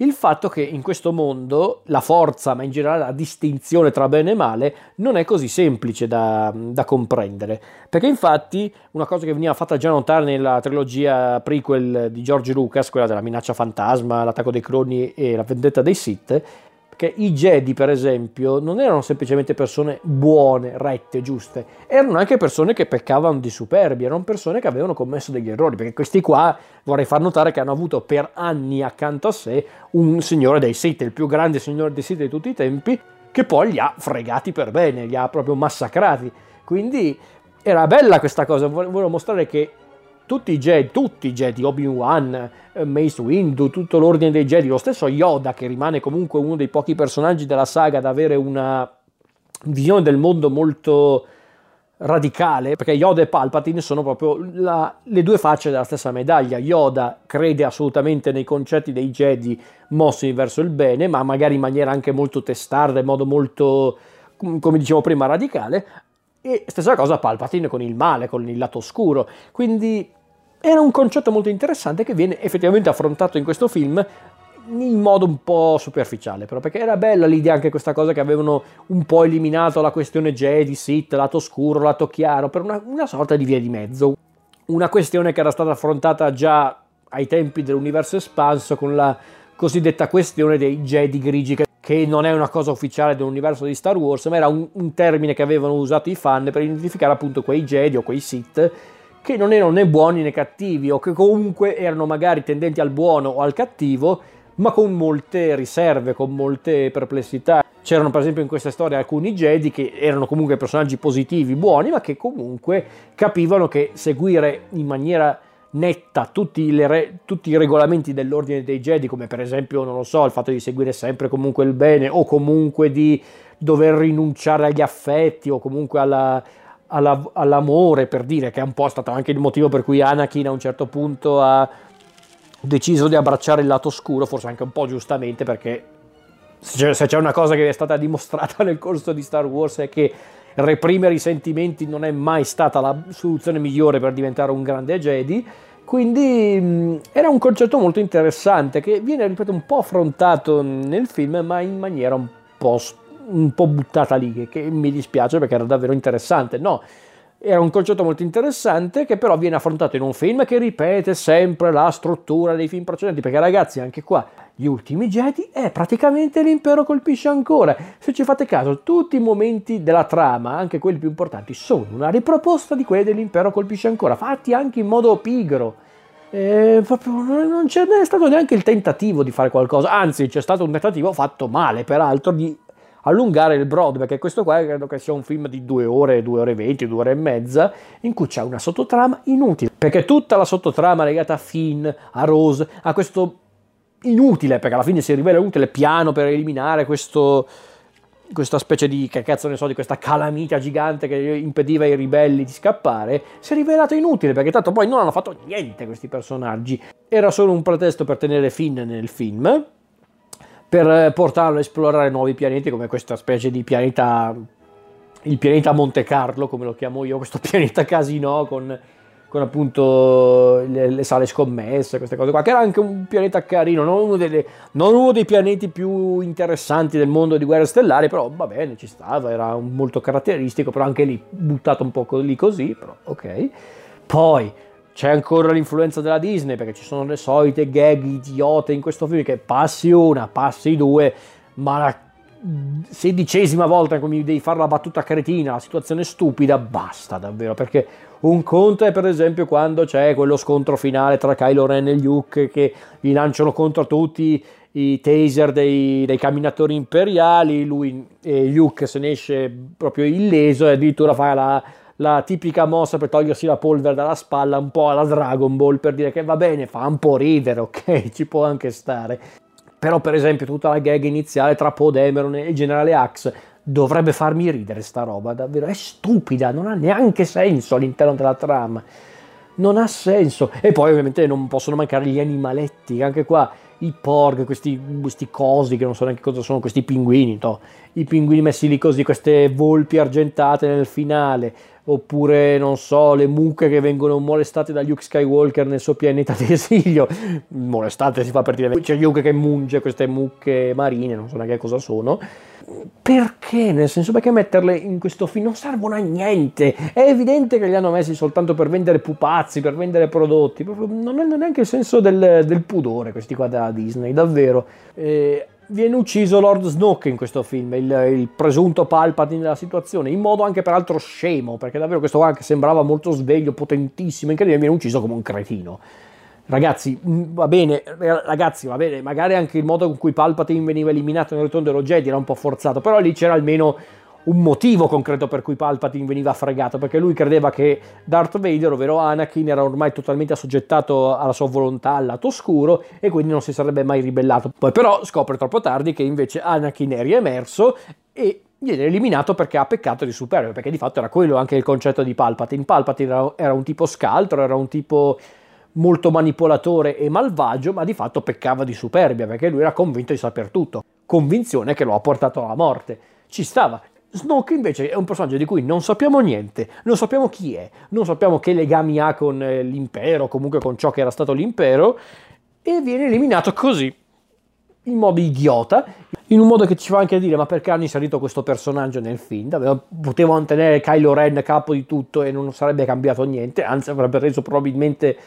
il fatto che in questo mondo la forza, ma in generale la distinzione tra bene e male, non è così semplice da, da comprendere. Perché infatti una cosa che veniva fatta già notare nella trilogia prequel di George Lucas, quella della minaccia fantasma, l'attacco dei croni e la vendetta dei Sith, che i Jedi, per esempio, non erano semplicemente persone buone, rette, giuste, erano anche persone che peccavano di superbia, erano persone che avevano commesso degli errori, perché questi qua vorrei far notare che hanno avuto per anni accanto a sé un signore dei Sith, il più grande signore dei Sith di tutti i tempi, che poi li ha fregati per bene, li ha proprio massacrati. Quindi era bella questa cosa, volevo mostrare che tutti i Jedi, tutti i Jedi, Obi-Wan, eh, Mace Windu, tutto l'ordine dei Jedi, lo stesso Yoda che rimane comunque uno dei pochi personaggi della saga ad avere una visione del mondo molto radicale, perché Yoda e Palpatine sono proprio la, le due facce della stessa medaglia. Yoda crede assolutamente nei concetti dei Jedi mossi verso il bene, ma magari in maniera anche molto testarda, in modo molto, come dicevo prima, radicale. E stessa cosa Palpatine con il male, con il lato oscuro. Quindi era un concetto molto interessante che viene effettivamente affrontato in questo film in modo un po' superficiale, però perché era bella l'idea anche questa cosa che avevano un po' eliminato la questione Jedi, Sith, lato scuro, lato chiaro, per una, una sorta di via di mezzo. Una questione che era stata affrontata già ai tempi dell'universo espanso con la cosiddetta questione dei Jedi grigi che che non è una cosa ufficiale dell'universo di Star Wars, ma era un, un, termine che avevano usato i fan per identificare appunto quei Jedi o quei Sith che non erano né buoni né cattivi o che comunque erano magari tendenti al buono o al cattivo, ma con molte riserve, con molte perplessità. C'erano per esempio in questa storia alcuni Jedi che erano comunque personaggi positivi, buoni, ma che comunque capivano che seguire in maniera netta tutti, re, tutti, i regolamenti dell'ordine dei Jedi, come per esempio, non lo so, il fatto di seguire sempre comunque il bene o comunque di dover rinunciare agli affetti o comunque alla, alla, all'amore, per dire che è un po' stato anche il motivo per cui Anakin a un certo punto ha deciso di abbracciare il lato oscuro, forse anche un po' giustamente perché se c'è una cosa che è stata dimostrata nel corso di Star Wars è che reprimere i sentimenti non è mai stata la soluzione migliore per diventare un grande Jedi. Quindi mh, era un concetto molto interessante che viene, ripeto, un po' affrontato nel film, ma in maniera un po', un po buttata lì, che mi dispiace perché era davvero interessante. No, era un concetto molto interessante che però viene affrontato in un film che ripete sempre la struttura dei film precedenti, perché ragazzi anche qua gli ultimi Jedi è praticamente l'impero colpisce ancora. Se ci fate caso, tutti i momenti della trama, anche quelli più importanti, sono una riproposta di quelli dell'impero colpisce ancora, fatti anche in modo pigro. Eh, non c'è stato neanche il tentativo di fare qualcosa, anzi c'è stato un tentativo fatto male peraltro di allungare il brodo, perché questo qua credo che sia un film di due ore, due ore e venti, due ore e mezza, in cui c'è una sottotrama inutile, perché tutta la sottotrama legata a Finn, a Rose, a questo inutile, perché alla fine si rivela utile piano per eliminare questo questa specie di, che cazzo ne so, di questa calamita gigante che impediva ai ribelli di scappare, si è rivelato inutile perché tanto poi non hanno fatto niente questi personaggi. Era solo un pretesto per tenere Finn nel film, per portarlo a esplorare nuovi pianeti come questa specie di pianeta, il pianeta Monte Carlo, come lo chiamo io, questo pianeta casino con, con appunto le, le, sale scommesse, queste cose qua, che era anche un pianeta carino, non uno, delle, non uno, dei pianeti più interessanti del mondo di Guerra Stellare, però va bene, ci stava, era molto caratteristico, però anche lì buttato un po' lì così, però ok. Poi c'è ancora l'influenza della Disney perché ci sono le solite gag idiote in questo film che passi una, passi due, ma la sedicesima volta cui mi devi fare la battuta cretina, la situazione stupida, basta davvero perché un conto è per esempio quando c'è quello scontro finale tra Kylo Ren e Luke che gli lanciano contro tutti i taser dei, dei camminatori imperiali, lui e Luke se ne esce proprio illeso e addirittura fa la la tipica mossa per togliersi la polvere dalla spalla, un po' alla Dragon Ball, per dire che va bene, fa un po' ridere, ok, ci può anche stare. Però per esempio tutta la gag iniziale tra Poe e il generale Axe dovrebbe farmi ridere sta roba, davvero, è stupida, non ha neanche senso all'interno della trama. Non ha senso. E poi ovviamente non possono mancare gli animaletti, anche qua i porg, questi, questi cosi che non so neanche cosa sono, questi pinguini, to. i pinguini messi lì così, queste volpi argentate nel finale, oppure non so, le mucche che vengono molestate da Luke Skywalker nel suo pianeta di esilio. Molestate si fa per dire, c'è Luke che munge queste mucche marine, non so neanche cosa sono. Perché? Nel senso, perché metterle in questo film non servono a niente. È evidente che li hanno messi soltanto per vendere pupazzi, per vendere prodotti. Non hanno neanche il senso del, del pudore questi qua della Disney, davvero. Eh, viene ucciso Lord Snoke in questo film, il, il, presunto Palpatine della situazione, in modo anche peraltro scemo, perché davvero questo qua che sembrava molto sveglio, potentissimo, incredibile, viene ucciso come un cretino. Ragazzi, mm, va bene, ragazzi, va bene, magari anche il modo con cui Palpatine veniva eliminato nel ritorno dello Jedi era un po' forzato, però lì c'era almeno un motivo concreto per cui Palpatine veniva fregato, perché lui credeva che Darth Vader, ovvero Anakin, era ormai totalmente assoggettato alla sua volontà, al lato oscuro, e quindi non si sarebbe mai ribellato. Poi però scopre troppo tardi che invece Anakin è riemerso e viene eliminato perché ha peccato di superbia, perché di fatto era quello anche il concetto di Palpatine. Palpatine era un tipo scaltro, era un tipo molto manipolatore e malvagio, ma di fatto peccava di superbia perché lui era convinto di saper tutto. Convinzione che lo ha portato alla morte. Ci stava. Snoke invece è un personaggio di cui non sappiamo niente, non sappiamo chi è, non sappiamo che legami ha con eh, l'impero, comunque con ciò che era stato l'impero, e viene eliminato così, in modo idiota, in un modo che ci fa anche dire ma perché hanno inserito questo personaggio nel film? Potevano tenere Kylo Ren capo di tutto e non sarebbe cambiato niente, anzi avrebbe reso probabilmente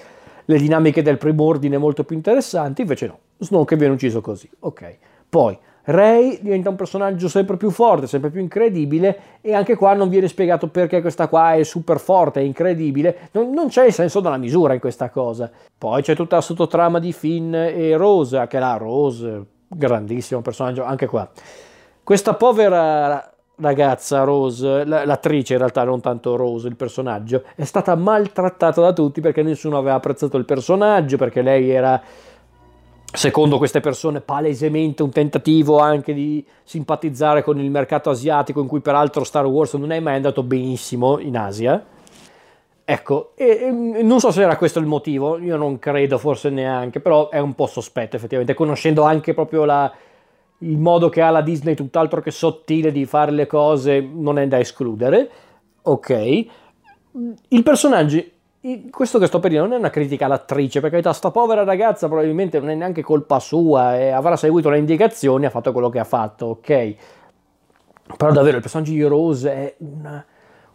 le dinamiche del primo ordine molto più interessanti, invece no, Snoke viene ucciso così, ok. Poi Rey diventa un personaggio sempre più forte, sempre più incredibile e anche qua non viene spiegato perché questa qua è super forte, è incredibile, non, non c'è il senso della misura in questa cosa. Poi c'è tutta la sottotrama di Finn e Rose, anche là Rose, grandissimo personaggio, anche qua. Questa povera ragazza Rose, l'attrice in realtà non tanto Rose, il personaggio, è stata maltrattata da tutti perché nessuno aveva apprezzato il personaggio, perché lei era, secondo queste persone, palesemente un tentativo anche di simpatizzare con il mercato asiatico, in cui peraltro Star Wars non è mai andato benissimo in Asia. Ecco, e, e non so se era questo il motivo, io non credo, forse neanche, però è un po' sospetto effettivamente, conoscendo anche proprio la, il modo che ha la Disney tutt'altro che sottile di fare le cose non è da escludere. Ok. Il personaggio, questo che sto per dire non è una critica all'attrice, perché sta povera ragazza probabilmente non è neanche colpa sua e avrà seguito le indicazioni ha fatto quello che ha fatto, ok. Però davvero il personaggio di Rose è una,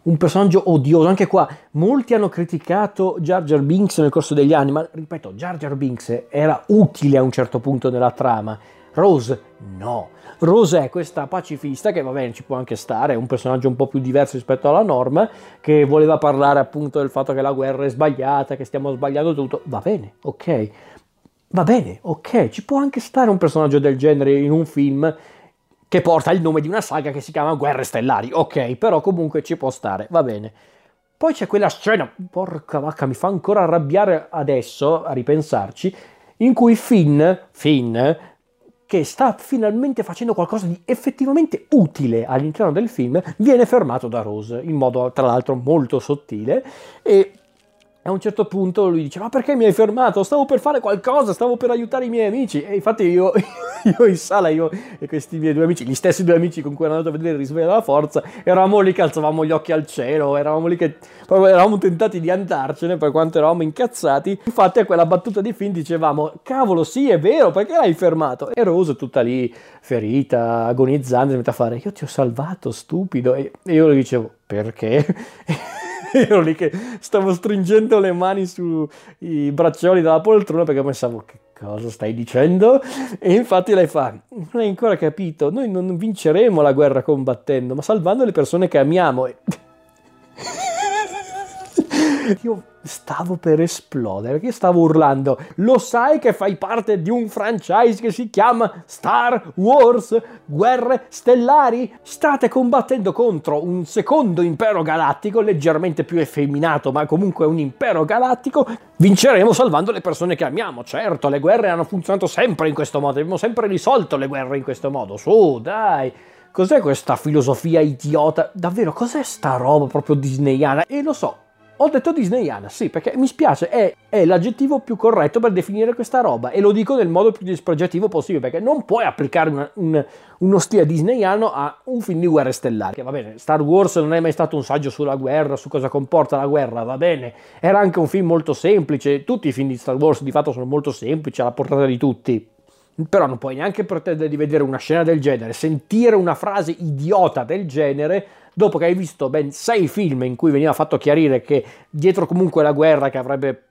un personaggio odioso. Anche qua molti hanno criticato Jar Jar Binks nel corso degli anni, ma ripeto, Jar Jar Binks era utile a un certo punto nella trama Rose no. Rose è questa pacifista che va bene, ci può anche stare, è un personaggio un po' più diverso rispetto alla norma, che voleva parlare appunto del fatto che la guerra è sbagliata, che stiamo sbagliando tutto. Va bene, ok. Va bene, ok, ci può anche stare un personaggio del genere in un film che porta il nome di una saga che si chiama Guerre Stellari. Ok, però comunque ci può stare, va bene. Poi c'è quella scena, porca vacca, mi fa ancora arrabbiare adesso a ripensarci, in cui Finn, Finn che sta finalmente facendo qualcosa di effettivamente utile all'interno del film, viene fermato da Rose in modo tra l'altro molto sottile e a un certo punto lui dice: Ma perché mi hai fermato? Stavo per fare qualcosa, stavo per aiutare i miei amici. E infatti, io, io in sala, io e questi miei due amici, gli stessi due amici con cui ero andato a vedere il risveglio della forza, eravamo lì che alzavamo gli occhi al cielo, eravamo lì che proprio eravamo tentati di andarcene per quanto eravamo incazzati. Infatti, a quella battuta di film dicevamo: Cavolo, sì, è vero, perché l'hai fermato? E Rose, tutta lì ferita, agonizzante, si mette a fare: Io ti ho salvato, stupido. E io le dicevo: Perché? ero lì che stavo stringendo le mani sui braccioli della poltrona perché pensavo che cosa stai dicendo? E infatti lei fa, non hai ancora capito, noi non vinceremo la guerra combattendo, ma salvando le persone che amiamo. Io stavo per esplodere perché stavo urlando. Lo sai che fai parte di un franchise che si chiama Star Wars? Guerre Stellari? State combattendo contro un secondo impero galattico leggermente più effeminato ma comunque un impero galattico. Vinceremo salvando le persone che amiamo. Certo le guerre hanno funzionato sempre in questo modo. Abbiamo sempre risolto le guerre in questo modo. Su dai. Cos'è questa filosofia idiota? Davvero, cos'è sta roba proprio disneyana? E lo so, Ho detto disneyana, sì, perché mi spiace, è, è, l'aggettivo più corretto per definire questa roba e lo dico nel modo più dispregiativo possibile, perché non puoi applicare una, un, uno stile disneyano a un film di guerre stellari. Che va bene, Star Wars non è mai stato un saggio sulla guerra, su cosa comporta la guerra, va bene, era anche un film molto semplice, tutti i film di Star Wars di fatto sono molto semplici, alla portata di tutti. Però non puoi neanche pretendere di vedere una scena del genere, sentire una frase idiota del genere dopo che hai visto ben sei film in cui veniva fatto chiarire che dietro comunque la guerra che avrebbe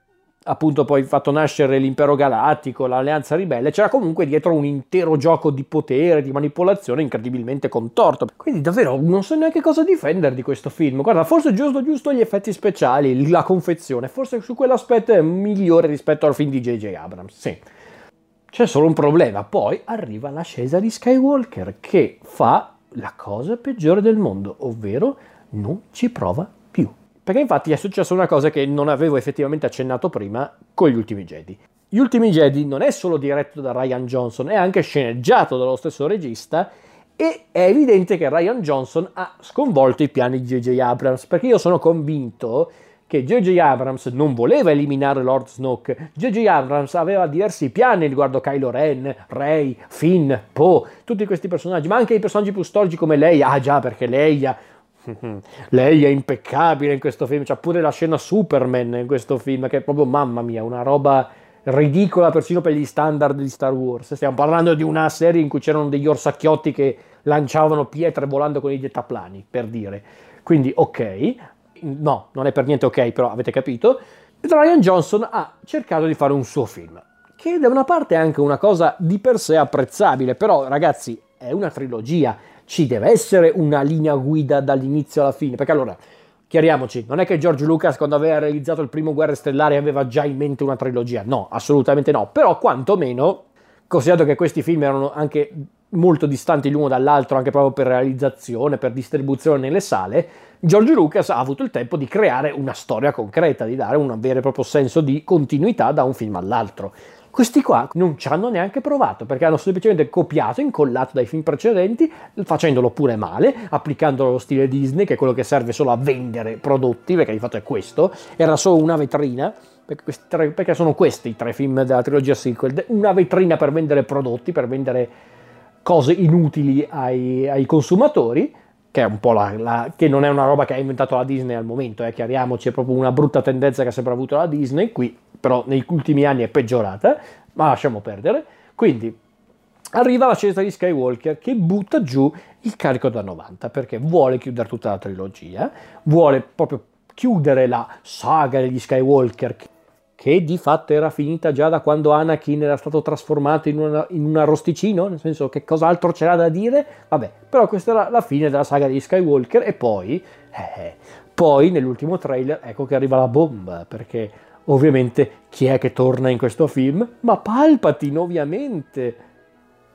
appunto poi fatto nascere l'impero galattico, l'alleanza ribelle, c'era comunque dietro un intero gioco di potere, di manipolazione incredibilmente contorto. Quindi davvero non so neanche cosa difendere di questo film. Guarda, forse giusto giusto gli effetti speciali, la confezione, forse su quell'aspetto è migliore rispetto al film di J.J. Abrams, sì. C'è solo un problema, poi arriva l'ascesa di Skywalker che fa la cosa peggiore del mondo, ovvero non ci prova più. Perché infatti è successa una cosa che non avevo effettivamente accennato prima con gli ultimi Jedi. Gli ultimi Jedi non è solo diretto da Ryan Johnson, è anche sceneggiato dallo stesso regista e è evidente che Ryan Johnson ha sconvolto i piani di J.J. Abrams, perché io sono convinto che J.J. Abrams non voleva eliminare Lord Snoke. J.J. Abrams aveva diversi piani riguardo Kylo Ren, Rey, Finn, Poe, tutti questi personaggi, ma anche i personaggi più storici come Leia. Ah già, perché Leia... Lei è impeccabile in questo film, c'ha pure la scena Superman in questo film, che è proprio, mamma mia, una roba ridicola persino per gli standard di Star Wars. Stiamo parlando di una serie in cui c'erano degli orsacchiotti che lanciavano pietre volando con i diettaplani, per dire. Quindi, ok, no, non è per niente ok, però avete capito, Ryan Johnson ha cercato di fare un suo film, che da una parte è anche una cosa di per sé apprezzabile, però ragazzi è una trilogia, ci deve essere una linea guida dall'inizio alla fine, perché allora, chiariamoci, non è che George Lucas quando aveva realizzato il primo Guerre Stellari aveva già in mente una trilogia, no, assolutamente no, però quantomeno, considerato che questi film erano anche molto distanti l'uno dall'altro anche proprio per realizzazione, per distribuzione nelle sale, George Lucas ha avuto il tempo di creare una storia concreta, di dare un vero e proprio senso di continuità da un film all'altro. Questi qua non ci hanno neanche provato perché hanno semplicemente copiato, incollato dai film precedenti, facendolo pure male, applicandolo allo stile Disney, che è quello che serve solo a vendere prodotti, perché di fatto è questo, era solo una vetrina, perché sono questi i tre film della trilogia sequel, una vetrina per vendere prodotti, per vendere cose inutili ai, ai consumatori che è un po' la, la, che non è una roba che ha inventato la Disney al momento, eh, chiariamoci, è proprio una brutta tendenza che ha sempre avuto la Disney, qui però negli ultimi anni è peggiorata, ma lasciamo perdere. Quindi arriva la scelta di Skywalker che butta giù il carico da 90 perché vuole chiudere tutta la trilogia, vuole proprio chiudere la saga degli Skywalker che di fatto era finita già da quando Anakin era stato trasformato in, una, in un arrosticino, nel senso che cos'altro c'era da dire? Vabbè, però questa era la fine della saga di Skywalker e poi, eh, poi nell'ultimo trailer ecco che arriva la bomba, perché ovviamente chi è che torna in questo film? Ma Palpatine ovviamente,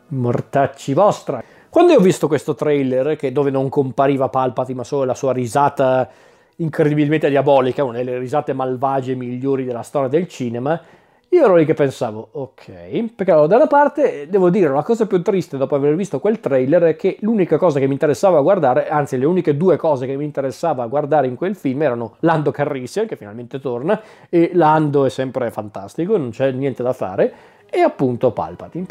mortacci vostra. Quando ho visto questo trailer, che dove non compariva Palpatine ma solo la sua risata incredibilmente diabolica, una delle risate malvagie migliori della storia del cinema, io ero lì che pensavo, ok, perché allora da una parte devo dire la cosa più triste dopo aver visto quel trailer è che l'unica cosa che mi interessava guardare, anzi le uniche due cose che mi interessava guardare in quel film erano Lando Carrissian, che finalmente torna, e Lando è sempre fantastico, non c'è niente da fare, e appunto Palpatine.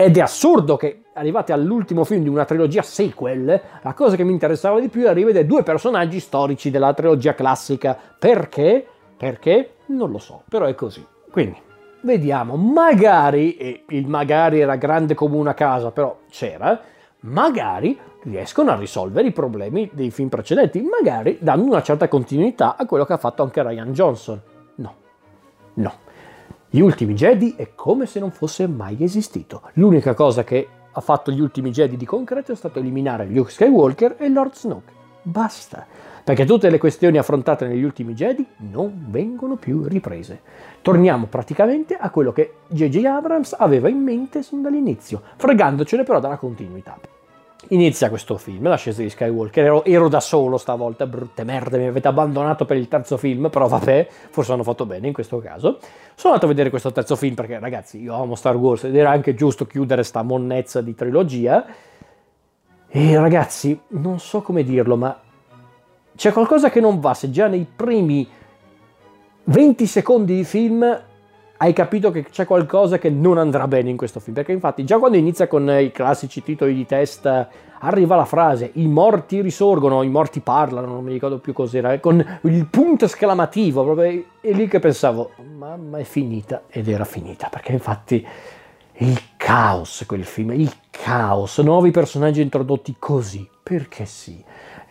Ed è assurdo che arrivati all'ultimo film di una trilogia sequel, la cosa che mi interessava di più era rivedere due personaggi storici della trilogia classica. Perché? Perché? Non lo so, però è così. Quindi, vediamo, magari, e il magari era grande come una casa, però c'era, magari riescono a risolvere i problemi dei film precedenti, magari dando una certa continuità a quello che ha fatto anche Ryan Johnson. No, no. Gli ultimi Jedi è come se non fosse mai esistito. L'unica cosa che ha fatto gli ultimi Jedi di concreto è stato eliminare Luke Skywalker e Lord Snoke. Basta, perché tutte le questioni affrontate negli ultimi Jedi non vengono più riprese. Torniamo praticamente a quello che J.J. Abrams aveva in mente sin dall'inizio, fregandocene però dalla continuità. Inizia questo film, l'ascesa di Skywalker, ero, ero, da solo stavolta, brutte merde, mi avete abbandonato per il terzo film, però vabbè, forse hanno fatto bene in questo caso. Sono andato a vedere questo terzo film perché ragazzi, io amo Star Wars ed era anche giusto chiudere sta monnezza di trilogia. E ragazzi, non so come dirlo, ma c'è qualcosa che non va se già nei primi 20 secondi di film hai capito che c'è qualcosa che non andrà bene in questo film. Perché infatti già quando inizia con i classici titoli di testa arriva la frase i morti risorgono, i morti parlano, non mi ricordo più cos'era, con il punto esclamativo, proprio, e lì che pensavo, mamma è finita, ed era finita, perché infatti il caos quel film, il caos, nuovi personaggi introdotti così, perché sì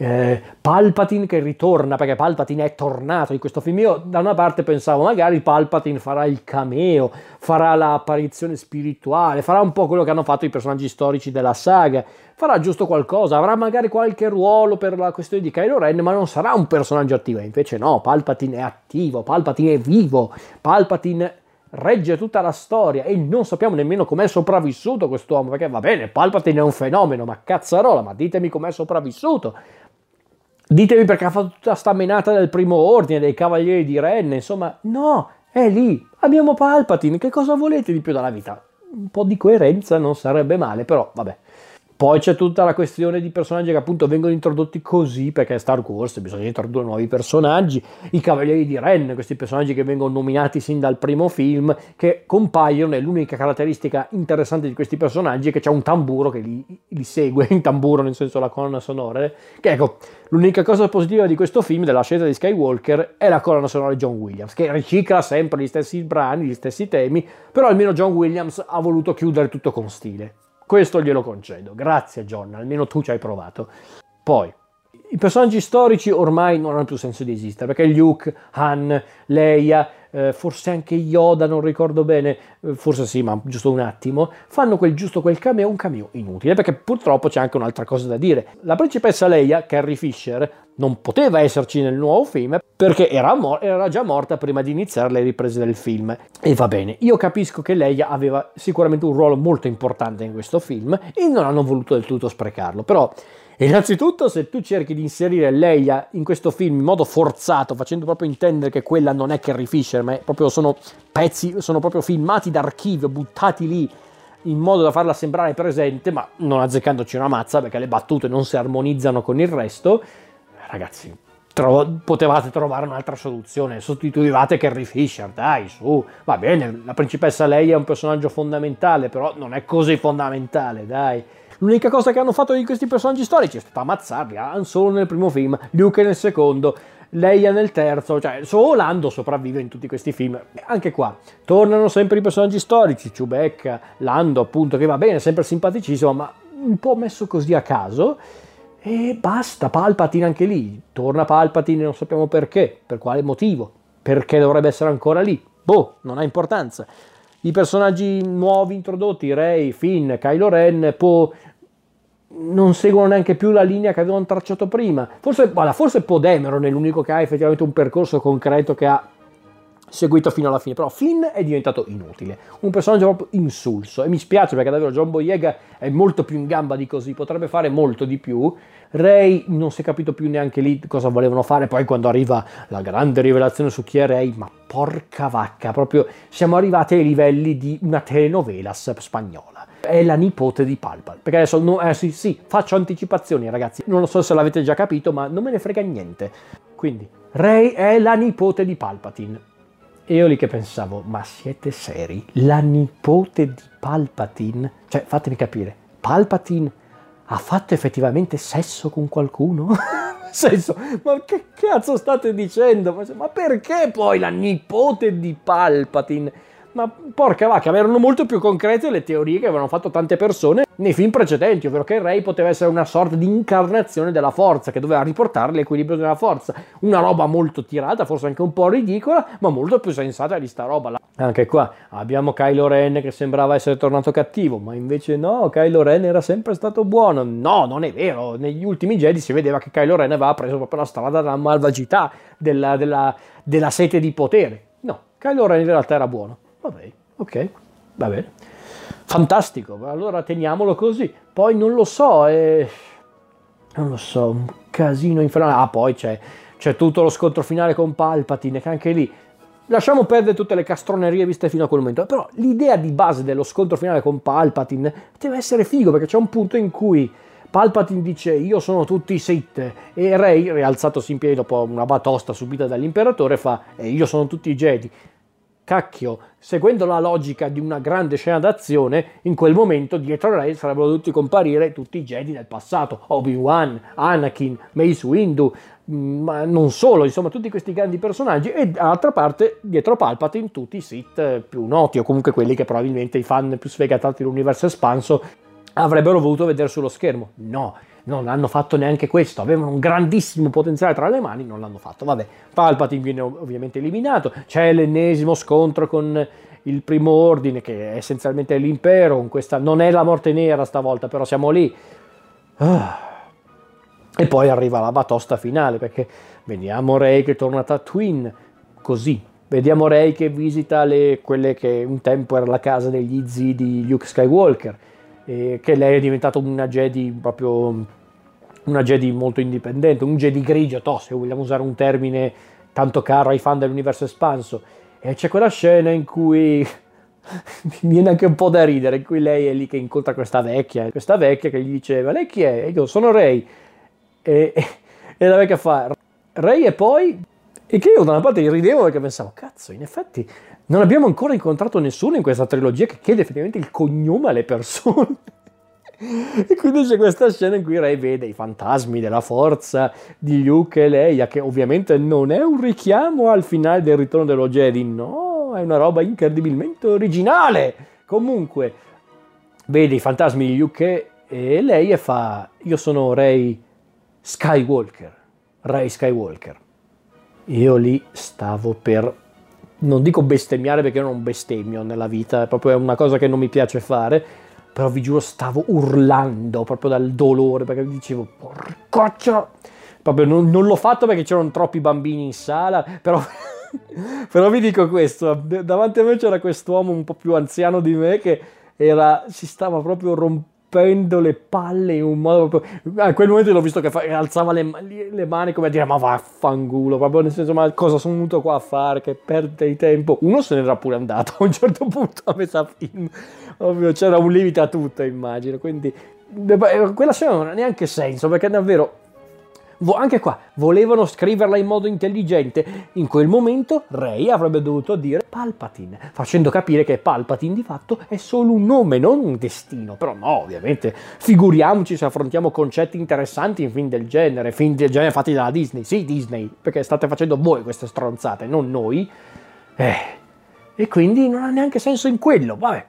eh, Palpatine che ritorna, perché Palpatine è tornato in questo film. Io da una parte pensavo magari Palpatine farà il cameo, farà l'apparizione spirituale, farà un po' quello che hanno fatto i personaggi storici della saga, farà giusto qualcosa, avrà magari qualche ruolo per la questione di Kylo Ren, ma non sarà un personaggio attivo. Invece no, Palpatine è attivo, Palpatine è vivo, Palpatine regge tutta la storia e non sappiamo nemmeno com'è sopravvissuto quest'uomo, perché va bene, Palpatine è un fenomeno, ma cazzarola, ma ditemi com'è sopravvissuto. Ditemi perché ha fatto tutta sta menata del primo ordine, dei cavalieri di Ren, insomma, no, è lì, abbiamo Palpatine, che cosa volete di più dalla vita? Un po' di coerenza non sarebbe male, però vabbè. Poi c'è tutta la questione di personaggi che appunto vengono introdotti così perché è Star Wars, bisogna introdurre nuovi personaggi, i Cavalieri di Ren, questi personaggi che vengono nominati sin dal primo film, che compaiono e l'unica caratteristica interessante di questi personaggi è che c'è un tamburo che li, li segue, in tamburo nel senso la colonna sonora, che ecco, l'unica cosa positiva di questo film, della scelta di Skywalker, è la colonna sonora di John Williams, che ricicla sempre gli stessi brani, gli stessi temi, però almeno John Williams ha voluto chiudere tutto con stile. Questo glielo concedo. Grazie John, almeno tu ci hai provato. Poi, i personaggi storici ormai non hanno più senso di esistere, perché Luke, Han, Leia, eh, forse anche Yoda, non ricordo bene, eh, forse sì, ma giusto un attimo, fanno quel giusto quel cameo, un cameo inutile, perché purtroppo c'è anche un'altra cosa da dire. La principessa Leia, Carrie Fisher, non poteva esserci nel nuovo film perché era, mor- era, già morta prima di iniziare le riprese del film. E va bene, io capisco che Leia aveva sicuramente un ruolo molto importante in questo film e non hanno voluto del tutto sprecarlo, però Innanzitutto, se tu cerchi di inserire Leia in questo film in modo forzato, facendo proprio intendere che quella non è Carrie Fisher, ma proprio sono pezzi, sono proprio filmati d'archivio, buttati lì in modo da farla sembrare presente, ma non azzeccandoci una mazza perché le battute non si armonizzano con il resto, ragazzi, tro- potevate trovare un'altra soluzione, sostituivate Carrie Fisher, dai, su, va bene, la principessa Leia è un personaggio fondamentale, però non è così fondamentale, dai. L'unica cosa che hanno fatto di questi personaggi storici è stata ammazzarli, Han solo nel primo film, Luke nel secondo, Leia nel terzo, cioè solo Lando sopravvive in tutti questi film. Anche qua tornano sempre i personaggi storici, Chewbacca, Lando appunto, che va bene, sempre simpaticissimo, ma un po' messo così a caso. E basta, Palpatine anche lì. Torna Palpatine, non sappiamo perché, per quale motivo, perché dovrebbe essere ancora lì. Boh, non ha importanza. I personaggi nuovi introdotti, Rey, Finn, Kylo Ren, Poe, non seguono neanche più la linea che avevano tracciato prima. Forse, voilà, forse Podemeron è l'unico che ha effettivamente un percorso concreto che ha seguito fino alla fine, però Finn è diventato inutile, un personaggio proprio insulso e mi spiace perché davvero John Boyega è molto più in gamba di così, potrebbe fare molto di più. Ray non si è capito più neanche lì cosa volevano fare, poi quando arriva la grande rivelazione su chi è Ray, ma porca vacca, proprio siamo arrivati ai livelli di una telenovela spagnola è la nipote di Palpatine. Perché adesso, no, eh, sì, sì, faccio anticipazioni ragazzi, non lo so se l'avete già capito, ma non me ne frega niente. Quindi, Rey è la nipote di Palpatine. E io lì che pensavo, ma siete seri? La nipote di Palpatine? Cioè, fatemi capire, Palpatine ha fatto effettivamente sesso con qualcuno? Senso, ma che cazzo state dicendo? Ma perché poi la nipote di Palpatine? Ma porca vacca, erano molto più concrete le teorie che avevano fatto tante persone nei film precedenti, ovvero che Rey poteva essere una sorta di incarnazione della forza, che doveva riportare l'equilibrio della forza. Una roba molto tirata, forse anche un po' ridicola, ma molto più sensata di sta roba. Anche qua abbiamo Kylo Ren che sembrava essere tornato cattivo, ma invece no, Kylo Ren era sempre stato buono. No, non è vero. Negli ultimi Jedi si vedeva che Kylo Ren aveva preso proprio la strada della malvagità, della, della, della sete di potere. No, Kylo Ren in realtà era buono. Vabbè, ok, va bene. Fantastico, allora teniamolo così. Poi non lo so, eh, non lo so, un casino infernale. Ah, poi c'è, c'è tutto lo scontro finale con Palpatine, che anche lì lasciamo perdere tutte le castronerie viste fino a quel momento, però l'idea di base dello scontro finale con Palpatine deve essere figo perché c'è un punto in cui Palpatine dice io sono tutti Sith e Rey, rialzatosi in piedi dopo una batosta subita dall'imperatore, fa e io sono tutti Jedi. Cacchio, seguendo la logica di una grande scena d'azione, in quel momento dietro Rey sarebbero dovuti comparire tutti i Jedi del passato, Obi-Wan, Anakin, Mace Windu, mm, ma non solo, insomma tutti questi grandi personaggi e dall'altra parte dietro Palpatine tutti i Sith più noti o comunque quelli che probabilmente i fan più sfegatati dell'universo espanso avrebbero voluto vedere sullo schermo. No, non hanno fatto neanche questo, avevano un grandissimo potenziale tra le mani, non l'hanno fatto. Vabbè, Palpatine viene ovviamente eliminato, c'è l'ennesimo scontro con il primo ordine che è essenzialmente l'impero, questa non è la morte nera stavolta, però siamo lì. Ah. E poi arriva la batosta finale perché vediamo Rey che torna a Twin, così. Vediamo Rey che visita le, quelle che un tempo era la casa degli zii di Luke Skywalker, che lei è diventata una Jedi proprio una Jedi molto indipendente, un Jedi grigio, to, se vogliamo usare un termine tanto caro ai fan dell'universo espanso. E c'è quella scena in cui mi viene anche un po' da ridere, in cui lei è lì che incontra questa vecchia, questa vecchia che gli diceva, lei chi è? E io sono Rey. E, e, e la vecchia fa, Rey e poi... E che io da una parte ridevo perché pensavo, cazzo, in effetti non abbiamo ancora incontrato nessuno in questa trilogia che chiede effettivamente il cognome alle persone. E quindi c'è questa scena in cui Ray vede i fantasmi della forza di Luke e Leia, che ovviamente non è un richiamo al finale del ritorno dello Jedi, no, è una roba incredibilmente originale. Comunque, vede i fantasmi di Luke e Leia e fa, io sono Ray Skywalker, Ray Skywalker. Io lì stavo per non dico bestemmiare perché non bestemmio nella vita, è proprio una cosa che non mi piace fare, però vi giuro stavo urlando proprio dal dolore perché dicevo porcaccia proprio non, non l'ho fatto perché c'erano troppi bambini in sala però però vi dico questo davanti a me c'era quest'uomo un po' più anziano di me che era, si stava proprio rompendo rompendo le palle in un modo proprio... A quel momento l'ho visto che fa... alzava le, le, mani come a dire ma vaffanculo, proprio nel senso ma cosa sono venuto qua a fare, che perde di tempo. Uno se n'era pure andato a un certo punto a metà film, ovvio c'era un limite a tutto immagino, quindi quella scena non ha neanche senso perché davvero anche qua, volevano scriverla in modo intelligente. In quel momento Rey avrebbe dovuto dire Palpatine, facendo capire che Palpatine di fatto è solo un nome, non un destino. Però no, ovviamente, figuriamoci se affrontiamo concetti interessanti in film del genere, film del genere fatti dalla Disney. Sì, Disney, perché state facendo voi queste stronzate, non noi. Eh, e quindi non ha neanche senso in quello, vabbè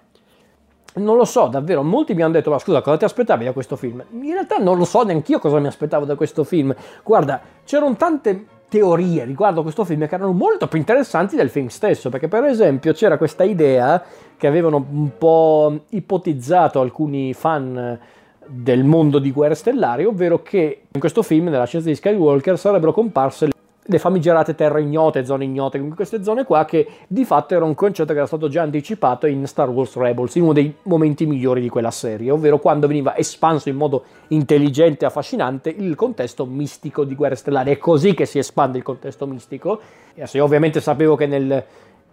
non lo so, davvero, molti mi hanno detto, ma scusa, cosa ti aspettavi da questo film? In realtà non lo so neanche io cosa mi aspettavo da questo film. Guarda, c'erano tante teorie riguardo a questo film che erano molto più interessanti del film stesso, perché per esempio c'era questa idea che avevano un po' ipotizzato alcuni fan del mondo di Guerre Stellari, ovvero che in questo film, nella scienza di Skywalker, sarebbero comparse le famigerate terre ignote, zone ignote, queste zone qua che di fatto era un concetto che era stato già anticipato in Star Wars Rebels, in uno dei momenti migliori di quella serie, ovvero quando veniva espanso in modo intelligente e affascinante il contesto mistico di Guerre Stellari. È così che si espande il contesto mistico. E se ovviamente sapevo che nel,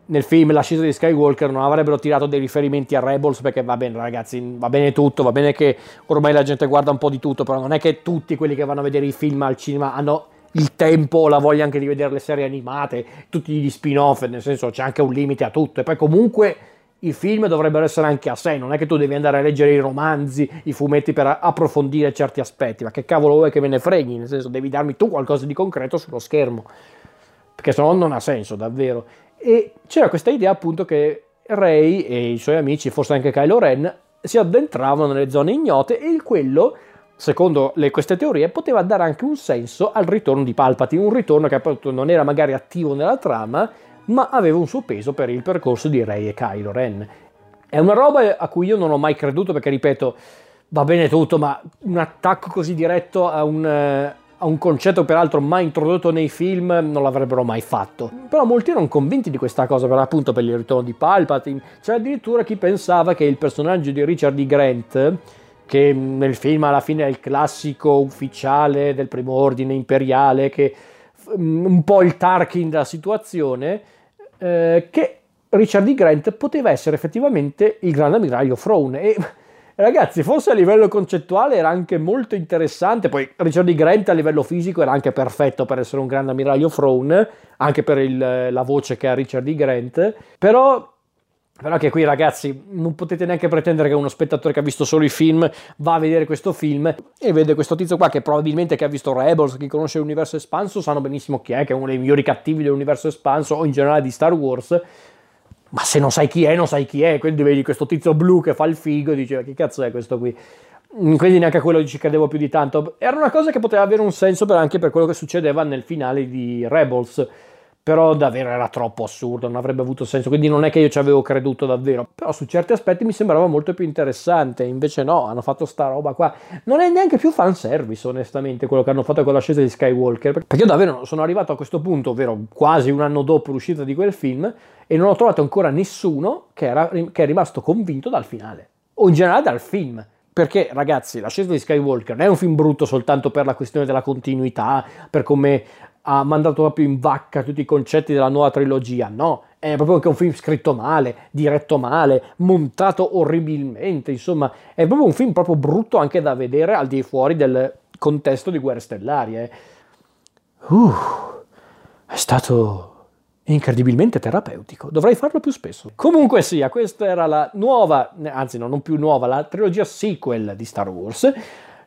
nel film L'ascesa di Skywalker non avrebbero tirato dei riferimenti a Rebels perché va bene ragazzi, va bene tutto, va bene che ormai la gente guarda un po' di tutto, però non è che tutti quelli che vanno a vedere i film al cinema hanno il tempo la voglia anche di vedere le serie animate, tutti gli spin-off, nel senso c'è anche un limite a tutto. E poi comunque i film dovrebbero essere anche a sé, non è che tu devi andare a leggere i romanzi, i fumetti per approfondire certi aspetti, ma che cavolo vuoi che me ne freghi, nel senso devi darmi tu qualcosa di concreto sullo schermo, perché se no non ha senso davvero. E c'era questa idea appunto che Ray e i suoi amici, forse anche Kylo Ren, si addentravano nelle zone ignote e quello secondo le, queste teorie, poteva dare anche un senso al ritorno di Palpatine, un ritorno che appunto non era magari attivo nella trama, ma aveva un suo peso per il percorso di Rey e Kylo Ren. È una roba a cui io non ho mai creduto perché, ripeto, va bene tutto, ma un attacco così diretto a un, a un concetto peraltro mai introdotto nei film non l'avrebbero mai fatto. Però molti erano convinti di questa cosa, per appunto per il ritorno di Palpatine. C'è addirittura chi pensava che il personaggio di Richard D. Grant che nel film alla fine è il classico ufficiale del primo ordine imperiale, che mm, un po' il Tarkin della situazione, eh, che Richard D. Grant poteva essere effettivamente il grande ammiraglio Throne. E ragazzi, forse a livello concettuale era anche molto interessante. Poi Richard D. Grant a livello fisico era anche perfetto per essere un grande ammiraglio Throne, anche per il, la voce che ha Richard D. Grant. Però però anche qui ragazzi non potete neanche pretendere che uno spettatore che ha visto solo i film va a vedere questo film e vede questo tizio qua che probabilmente che ha visto Rebels, chi conosce l'universo espanso sanno benissimo chi è, che è uno dei migliori cattivi dell'universo espanso o in generale di Star Wars. Ma se non sai chi è, non sai chi è, quindi vedi questo tizio blu che fa il figo e dice che cazzo è questo qui? Quindi neanche a quello ci credevo più di tanto. Era una cosa che poteva avere un senso per anche per quello che succedeva nel finale di Rebels però davvero era troppo assurdo, non avrebbe avuto senso, quindi non è che io ci avevo creduto davvero, però su certi aspetti mi sembrava molto più interessante, invece no, hanno fatto sta roba qua, non è neanche più fanservice onestamente quello che hanno fatto con l'ascesa di Skywalker, perché io davvero sono arrivato a questo punto, ovvero quasi un anno dopo l'uscita di quel film, e non ho trovato ancora nessuno che, era, che è rimasto convinto dal finale, o in generale dal film. Perché, ragazzi, l'ascesa di Skywalker non è un film brutto soltanto per la questione della continuità, per come ha mandato proprio in vacca tutti i concetti della nuova trilogia, no, è proprio anche un film scritto male, diretto male, montato orribilmente, insomma, è proprio un film proprio brutto anche da vedere al di fuori del contesto di Guerre Stellari. Eh. Uh, è stato incredibilmente terapeutico. Dovrei farlo più spesso. Comunque sia, questa era la nuova, anzi no, non più nuova, la trilogia sequel di Star Wars.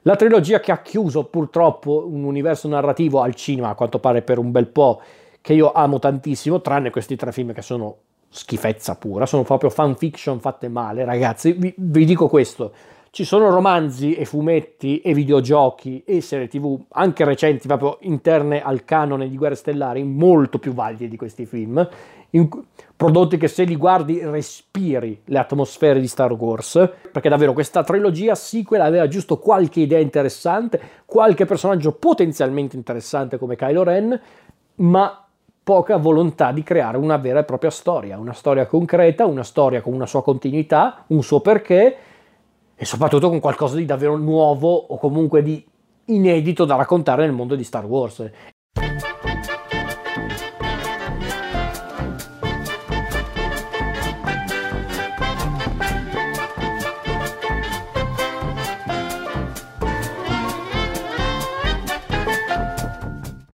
La trilogia che ha chiuso purtroppo un universo narrativo al cinema, a quanto pare per un bel po', che io amo tantissimo, tranne questi tre film che sono schifezza pura, sono proprio fanfiction fatte male, ragazzi. Vi, vi dico questo. Ci sono romanzi e fumetti e videogiochi e serie tv anche recenti, proprio interne al canone di Guerre Stellari, molto più validi di questi film in, prodotti che se li guardi respiri le atmosfere di Star Wars, perché davvero questa trilogia sequel aveva giusto qualche idea interessante, qualche personaggio potenzialmente interessante come Kylo Ren, ma poca volontà di creare una vera e propria storia, una storia concreta, una storia con una sua continuità, un suo perché e soprattutto con qualcosa di davvero nuovo o comunque di inedito da raccontare nel mondo di Star Wars.